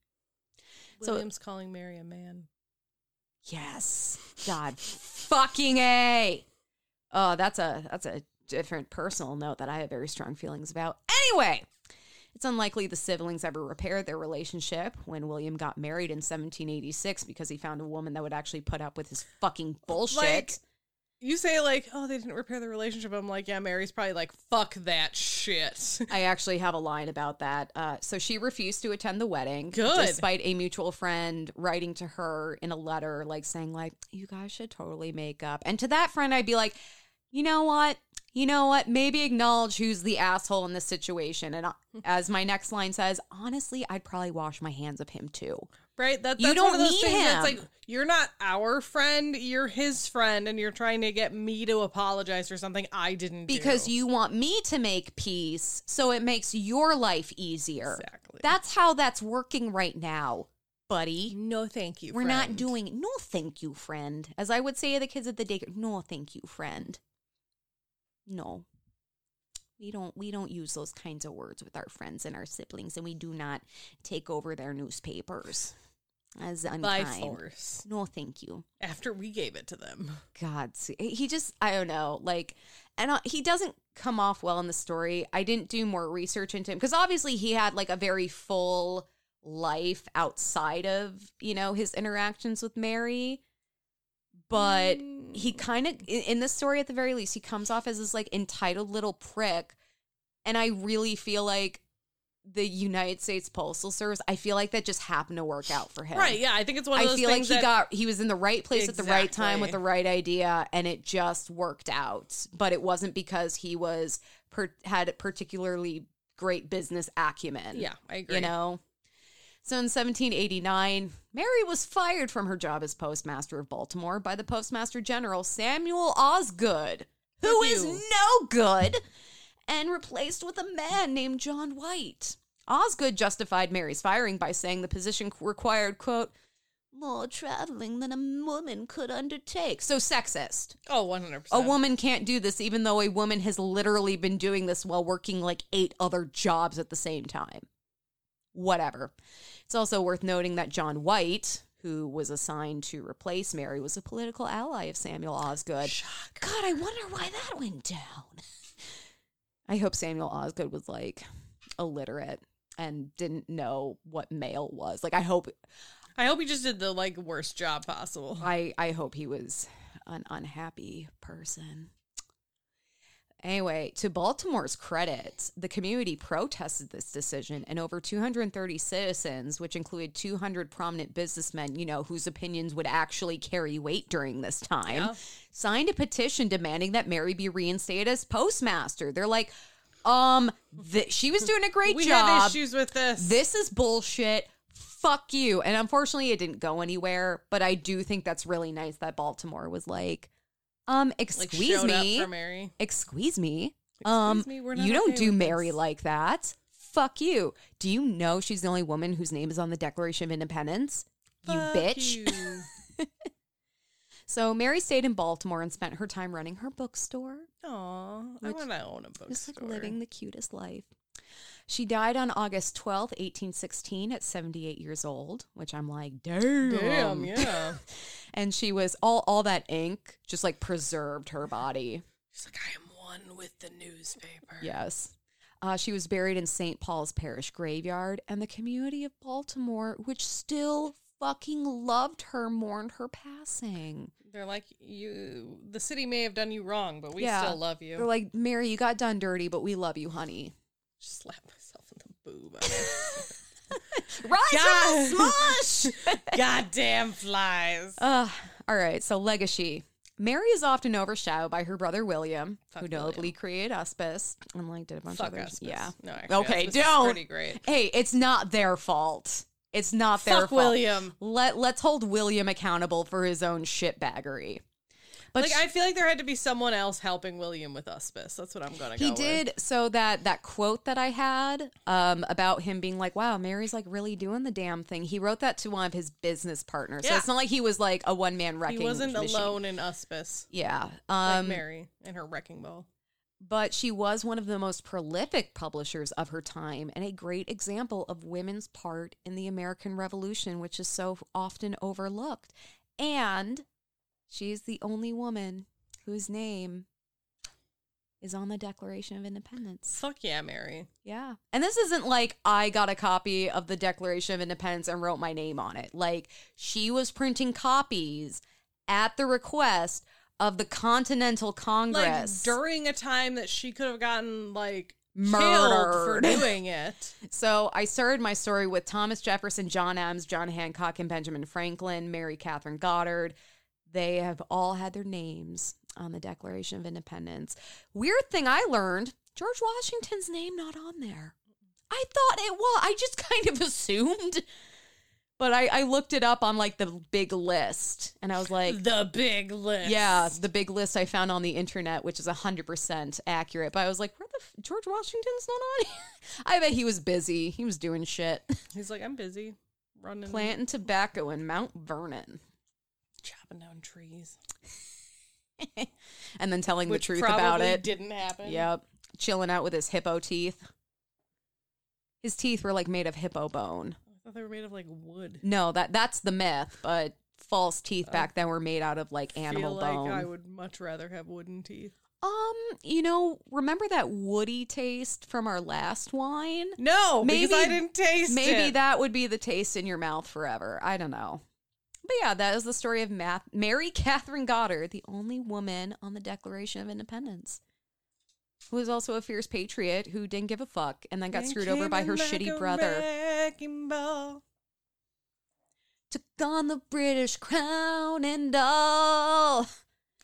S2: So-
S3: William's calling Mary a man.
S2: Yes. God fucking A. Oh, that's a that's a different personal note that I have very strong feelings about. Anyway, it's unlikely the siblings ever repaired their relationship when William got married in 1786 because he found a woman that would actually put up with his fucking bullshit.
S3: Like, You say like, oh, they didn't repair the relationship. I'm like, yeah, Mary's probably like, fuck that shit.
S2: I actually have a line about that. Uh, so she refused to attend the wedding,
S3: Good.
S2: despite a mutual friend writing to her in a letter, like saying, like, you guys should totally make up. And to that friend, I'd be like, you know what? You know what? Maybe acknowledge who's the asshole in this situation. And as my next line says, honestly, I'd probably wash my hands of him too.
S3: Right? That,
S2: You
S3: that's
S2: don't
S3: one of those
S2: need
S3: things that's
S2: him.
S3: like, you're not our friend, you're his friend, and you're trying to get me to apologize for something I didn't do.
S2: Because you want me to make peace, so it makes your life easier.
S3: Exactly.
S2: That's how that's working right now, buddy.
S3: No, thank you.
S2: We're not doing no thank you, friend. As I would say to the kids at the daycare, no thank you, friend. No. We don't we don't use those kinds of words with our friends and our siblings, and we do not take over their newspapers as
S3: by
S2: unkind.
S3: force
S2: No, thank you.
S3: after we gave it to them.
S2: God, he just I don't know, like, and uh, he doesn't come off well in the story. I didn't do more research into him because obviously he had like a very full life outside of you know his interactions with Mary, but mm. he kind of in, this story at the very least he comes off as this like entitled little prick, and I really feel like the United States Postal Service. I feel like that just happened to work out for him.
S3: Right? Yeah, I think it's one of
S2: I
S3: those
S2: feel like he
S3: that
S2: got he was in the right place at the right time with the right idea, and it just worked out. But it wasn't because he was per, had particularly great business acumen.
S3: Yeah, I agree.
S2: You know. So in 1789, Mary was fired from her job as postmaster of Baltimore by the postmaster general Samuel Osgood, who is no good, and replaced with a man named John White. Osgood justified Mary's firing by saying the position required, quote, more traveling than a woman could undertake. So sexist.
S3: Oh, 100%.
S2: A woman can't do this, even though a woman has literally been doing this while working like eight other jobs at the same time. Whatever. It's also worth noting that John White, who was assigned to replace Mary, was a political ally of Samuel Osgood. God, I wonder why that went down. I hope Samuel Osgood was like illiterate and didn't know what mail was. Like I hope
S3: I hope he just did the like worst job possible.
S2: I I hope he was an unhappy person. Anyway, to Baltimore's credit, the community protested this decision, and over 230 citizens, which included 200 prominent businessmen, you know, whose opinions would actually carry weight during this time,
S3: Yeah.
S2: signed a petition demanding that Mary be reinstated as postmaster. They're like, um, th- she was doing a great job.
S3: We have issues with this.
S2: This is bullshit. Fuck you. And unfortunately, it didn't go anywhere. But I do think that's really nice that Baltimore was like, um, excuse
S3: showed
S2: me,
S3: for Mary.
S2: excuse me, um,
S3: me,
S2: you don't
S3: okay
S2: do Mary
S3: this."
S2: like that. Fuck you. Do you know she's the only woman whose name is on the Declaration of Independence? You bitch.
S3: you.
S2: So Mary stayed in Baltimore and spent her time running her bookstore.
S3: Aw, I want to own a bookstore.
S2: Just like living the cutest life. She died on August 12th, 1816, at 78 years old, which I'm like, damn.
S3: Damn, yeah.
S2: And she was all all that ink just like preserved her body.
S3: She's like, I am one with the newspaper.
S2: Yes. Uh, she was buried in St. Paul's Parish Graveyard, and the community of Baltimore, which still fucking loved her, mourned her passing.
S3: They're like, you. The city may have done you wrong, but we
S2: Yeah.
S3: still love you.
S2: They're like, Mary, you got done dirty, but we love you, honey.
S3: Slap myself in the boob.
S2: Rise
S3: God.
S2: smush!
S3: Goddamn flies.
S2: Uh, all right, so legacy. Mary is often overshadowed by her brother William,
S3: Fuck
S2: who
S3: William.
S2: notably created Hospice and like did a bunch
S3: Fuck
S2: of other
S3: Hospice.
S2: Yeah.
S3: No, actually,
S2: okay,
S3: Hospice
S2: don't.
S3: pretty great.
S2: Hey, it's not their fault. It's not their fault.
S3: William.
S2: Let Let's hold William accountable for his own shitbaggery. But
S3: like
S2: sh-
S3: I feel like there had to be someone else helping William with Hospice. That's what I'm gonna go
S2: he
S3: with.
S2: did so that that quote that I had um, about him being like, "Wow, Mary's like really doing the damn thing." He wrote that to one of his business partners, so
S3: Yeah.
S2: it's not like he was like a one man wrecking.
S3: He wasn't
S2: machine.
S3: alone in Hospice.
S2: Yeah,
S3: Like
S2: um,
S3: Mary and her wrecking ball.
S2: but she was one of the most prolific publishers of her time and a great example of women's part in the American Revolution, which is so often overlooked. And she's the only woman whose name is on the Declaration of Independence.
S3: Fuck yeah, Mary.
S2: Yeah. And this isn't like I got a copy of the Declaration of Independence and wrote my name on it. Like she was printing copies at the request of the Continental Congress.
S3: Like during a time that she could have gotten like killed for doing it.
S2: So I started my story with Thomas Jefferson, John Adams, John Hancock, and Benjamin Franklin, Mary Katharine Goddard. They have all had their names on the Declaration of Independence. Weird thing I learned George Washington's name not on there. I thought it was. I just kind of assumed. But I, I looked it up on like the big list and I was like,
S3: The big list.
S2: yeah, the big list I found on the internet, which is 100% accurate. But I was like, where the f- George Washington's not on here? I bet he was busy. He was doing shit.
S3: He's like, I'm busy running,
S2: Planting tobacco in Mount Vernon.
S3: Chopping down trees,
S2: And then telling
S3: which
S2: the truth
S3: probably
S2: about it.
S3: didn't happen.
S2: Yep. Chilling out with his hippo teeth. His teeth were like made of hippo bone.
S3: I thought they were made of like wood.
S2: No, that that's the myth, but false teeth back then were made out of like animal
S3: Feel
S2: bone.
S3: like I would much rather have wooden teeth.
S2: Um, you know, remember that woody taste from our last wine?
S3: No, because
S2: Maybe-
S3: I didn't taste
S2: Maybe
S3: it.
S2: that would be the taste in your mouth forever. I don't know. But yeah, that is the story of Math- Mary Katharine Goddard, the only woman on the Declaration of Independence, who was also a fierce patriot who didn't give a fuck and then got
S3: And
S2: screwed over by her
S3: like
S2: shitty brother. Took on the British crown and all.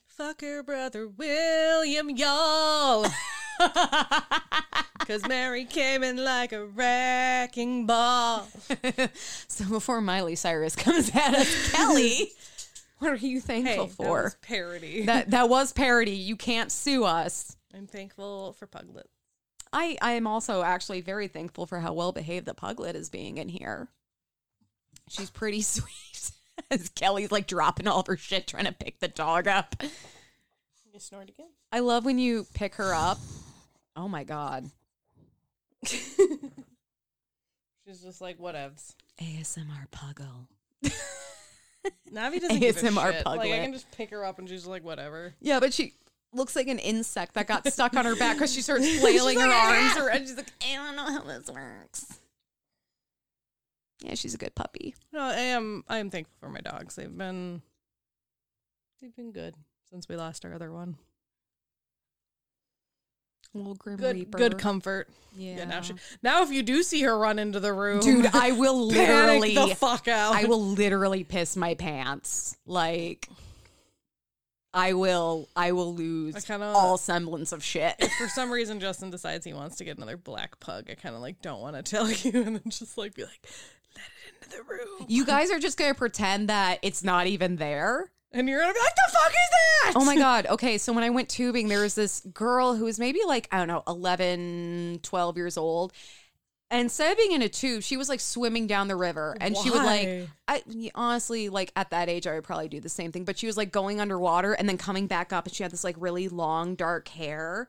S3: Fuck her brother William Y'all. Because Mary came in like a wrecking ball.
S2: so before Miley Cyrus comes at us, Kelley, what are you
S3: Hey,
S2: thankful
S3: that
S2: for?
S3: was parody.
S2: that that was parody. You can't sue us.
S3: I'm thankful for Puglet.
S2: I I am also actually very thankful for how well behaved the puglet is being in here. She's pretty sweet. As Kelley's like dropping all of her shit trying to pick the dog up.
S3: You snort again.
S2: I love when you pick her up. Oh my god.
S3: She's just like, whatevs.
S2: ASMR puggle.
S3: Navi doesn't give a
S2: ASMR
S3: shit. Like, I
S2: Puglet.
S3: can just pick her up and she's like, whatever.
S2: Yeah, but she looks like an insect that got stuck on her back because she starts flailing her arms
S3: "Ah!"
S2: around. She's like, I don't know how this works. Yeah, she's a good puppy.
S3: No, I am. I am thankful for my dogs. They've been, they've been good since we lost our other one.
S2: Little Grim
S3: Good,
S2: Reaper.
S3: good comfort.
S2: Yeah.
S3: Yeah. Now, she, now if you do see her run into the room,
S2: Dude, I will literally
S3: the fuck out.
S2: I will literally piss my pants. Like I will I will lose
S3: I kinda-
S2: all semblance of shit.
S3: If for some reason Justin decides he wants to get another black pug, I kind of like don't want to tell you, and then just like be like, let it into the room,
S2: You guys are just gonna pretend that it's not even there.
S3: And you're gonna be like, the fuck is that?
S2: Oh my god. Okay, so when I went tubing, there was this girl who was maybe like, I don't know, 11, 12 years old. And instead of being in a tube, she was like swimming down the river. And she would like,
S3: Why?
S2: I honestly, like at that age, I would probably do the same thing. But she was like going underwater and then coming back up. And she had this like really long, dark hair.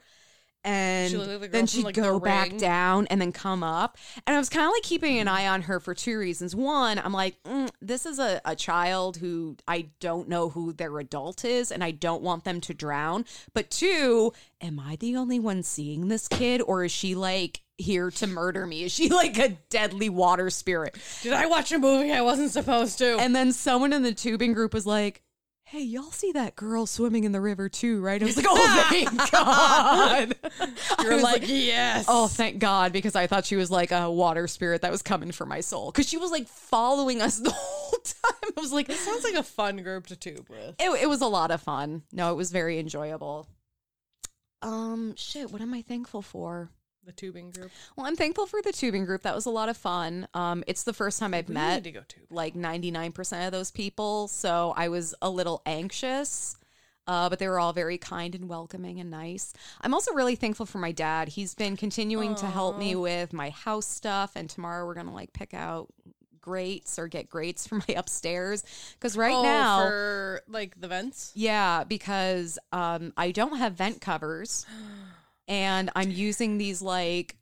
S2: And
S3: the
S2: then she'd
S3: like, The
S2: go back
S3: Ring.
S2: down and then come up. And I was kind of like keeping an eye on her for two reasons. One, I'm like, mm, this is a, a child who I don't know who their adult is, and I don't want them to drown. But two, am I the only one seeing this kid, or is she like here to murder me? Is she like a deadly water spirit?
S3: Did I watch a movie I wasn't supposed to?
S2: And then someone in the tubing group was like, Hey, y'all see that girl swimming in the river too, right? I was like, Oh, thank God.
S3: You're
S2: was
S3: like, yes.
S2: Oh, thank God, because I thought she was like a water spirit that was coming for my soul. Because she was like following us the whole time. I was like,
S3: This sounds like a fun group to tube with.
S2: it, it was a lot of fun. No, it was very enjoyable. Um, shit, what am I thankful for?
S3: The tubing group.
S2: Well, I'm thankful for the tubing group. That was a lot of fun. Um, it's the first time I've
S3: We
S2: met like 99% of those people. So I was a little anxious, uh, but they were all very kind and welcoming and nice. I'm also really thankful for my dad. He's been continuing to help me with my house stuff. And tomorrow we're going to like pick out grates or get grates for my upstairs. Because right
S3: oh,
S2: now.
S3: for like the vents.
S2: Yeah, because um, I don't have vent covers, and I'm using these like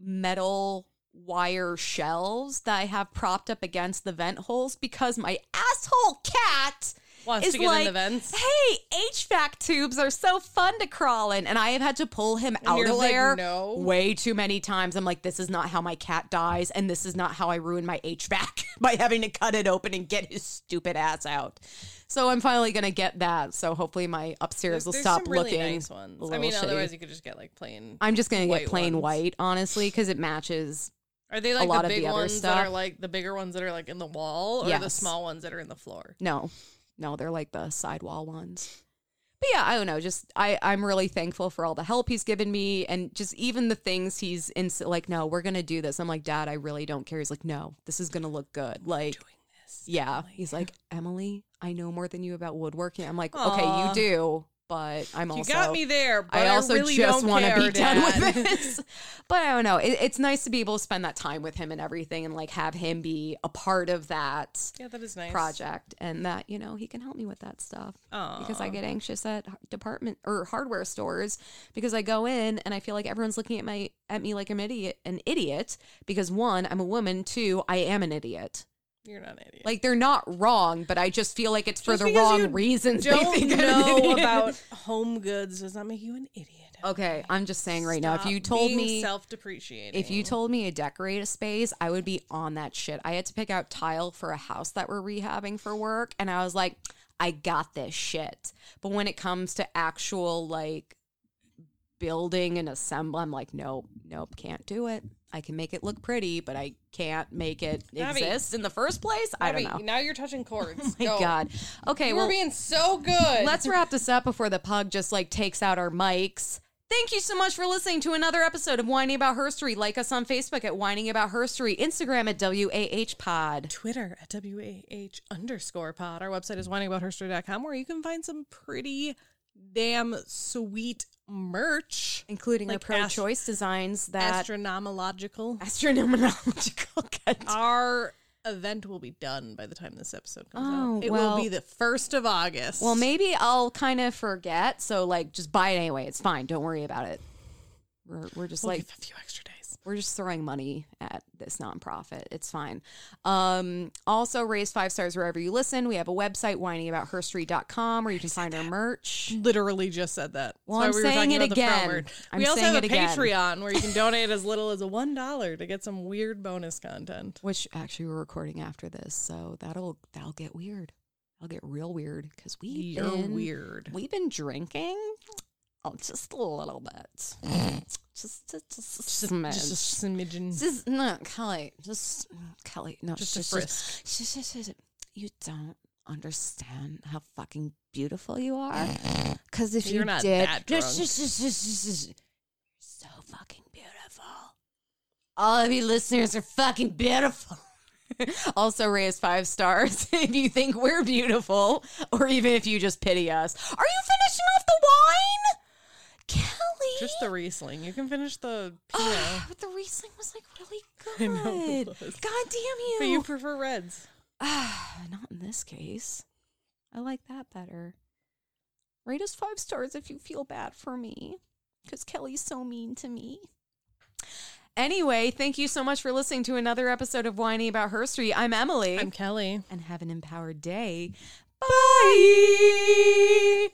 S2: metal wire shelves that I have propped up against the vent holes because my asshole cat
S3: Wants
S2: is
S3: to get
S2: like,
S3: in the vents.
S2: "Hey, HVAC tubes are so fun to crawl in," and I have had to pull him out of
S3: like,
S2: there
S3: "No."
S2: way too many times. I'm like, "This is not how my cat dies, and this is not how I ruin my HVAC by having to cut it open and get his stupid ass out." So I'm finally gonna get that. So hopefully my upstairs will
S3: There's
S2: stop
S3: some really
S2: looking
S3: nice ones.
S2: a
S3: I
S2: little
S3: mean,
S2: shitty.
S3: otherwise you could just get like plain.
S2: I'm just gonna
S3: white
S2: get plain
S3: ones.
S2: white, honestly, because it matches.
S3: Are they like
S2: lot
S3: the
S2: of the
S3: big
S2: other
S3: ones that
S2: stuff.
S3: are like the bigger ones that are like in the wall, or the
S2: Yes.
S3: small ones that are in the floor?
S2: No, no, they're like the sidewall ones. But yeah, I don't know. Just I, I'm really thankful for all the help he's given me, and just even the things he's in. Like, no, we're gonna do this. I'm like, Dad, I really don't care. He's like, No, this is gonna look good. Like, yeah. He's like, Emily, I know more than you about woodworking. I'm like, okay, you do, but I'm
S3: You
S2: also
S3: got me there, but
S2: I
S3: I,
S2: also
S3: really
S2: just want to be done with this. but I don't know. It, it's nice to be able to spend that time with him and everything, and like have him be a part of that
S3: yeah, that is nice.
S2: project, and that you know he can help me with that stuff. Because I get anxious at department or hardware stores because I go in and I feel like everyone's looking at my at me like I'm idiot, an idiot. Because one, I'm a woman. Two, I am an idiot.
S3: You're not an idiot.
S2: Like they're not wrong, but I just feel like it's for
S3: Just
S2: the wrong reasons.
S3: don't
S2: think I'm an
S3: know about home goods does not make you an idiot.
S2: Okay, I'm just saying right now. If you told me
S3: self-depreciating,
S2: If you told me to decorate a space, I would be on that shit. I had to pick out tile for a house that we're rehabbing for work, and I was like, I got this shit. But when it comes to actual like building and assemble, I'm like, nope, nope, can't do it. I can make it look pretty, but I can't make it
S3: Abby.
S2: exist in the first place. I don't know.
S3: Now you're touching chords.
S2: oh My
S3: Go.
S2: God. Okay,
S3: you
S2: well,
S3: were being so good.
S2: let's wrap this up before the pug just like takes out our mics. Thank you so much for listening to another episode of Whining About Herstory. Like us on Facebook at Whining About Herstory, Instagram at WAH Pod.
S3: Twitter at WAH underscore pod. Our website is whiningaboutherstory.com where you can find some pretty damn sweet merch.
S2: Including
S3: Like
S2: our pro
S3: ast-
S2: choice designs that
S3: Astronomological.
S2: astronomical.
S3: Our event will be done by the time this episode comes
S2: Oh,
S3: out. It
S2: well-
S3: will be the 1st of August.
S2: Well, maybe I'll kind of forget. So, like, just buy it anyway. It's fine. Don't worry about it. We're, we're just
S3: We'll
S2: like,
S3: a few extra days.
S2: We're just throwing money at this nonprofit. It's fine. Um, also, raise five stars wherever you listen. We have a website, whiningaboutherstory.com, where you can find our merch.
S3: Literally just said that.
S2: Well, I'm
S3: we
S2: saying
S3: talking
S2: it
S3: about the front
S2: again. I'm
S3: we also have a
S2: again.
S3: Patreon where you can donate as little as a one dollar to get some weird bonus content.
S2: Which actually we're recording after this, so that'll that'll get weird. I'll get real weird because
S3: You're
S2: been
S3: weird.
S2: We've been drinking, oh, just a little bit, just just, just a smidge.
S3: Just a smidgen.
S2: Just no, Kelley. Just Kelley. No,
S3: Just a
S2: just,
S3: frisk.
S2: just, just, just, just- you don't understand how fucking beautiful you are. Because if
S3: You're
S2: you
S3: not
S2: did, just, just, just, just, just, just- you're so fucking beautiful. All of you listeners are fucking beautiful. also, raise five stars if you think we're beautiful, or even if you just pity us. Are you finishing off the wine, Kelley?
S3: Just the Riesling. You can finish the Pinot.
S2: but the Riesling was like really
S3: I know it
S2: good.
S3: was.
S2: God damn you!
S3: but you prefer reds.
S2: Ah, not in this case. I like that better. Rate us five stars if you feel bad for me. because Kelley's so mean to me. Anyway, thank you so much for listening to another episode of Whiny About Her Street. I'm Emily.
S3: I'm Kelley.
S2: and have an empowered day. Bye.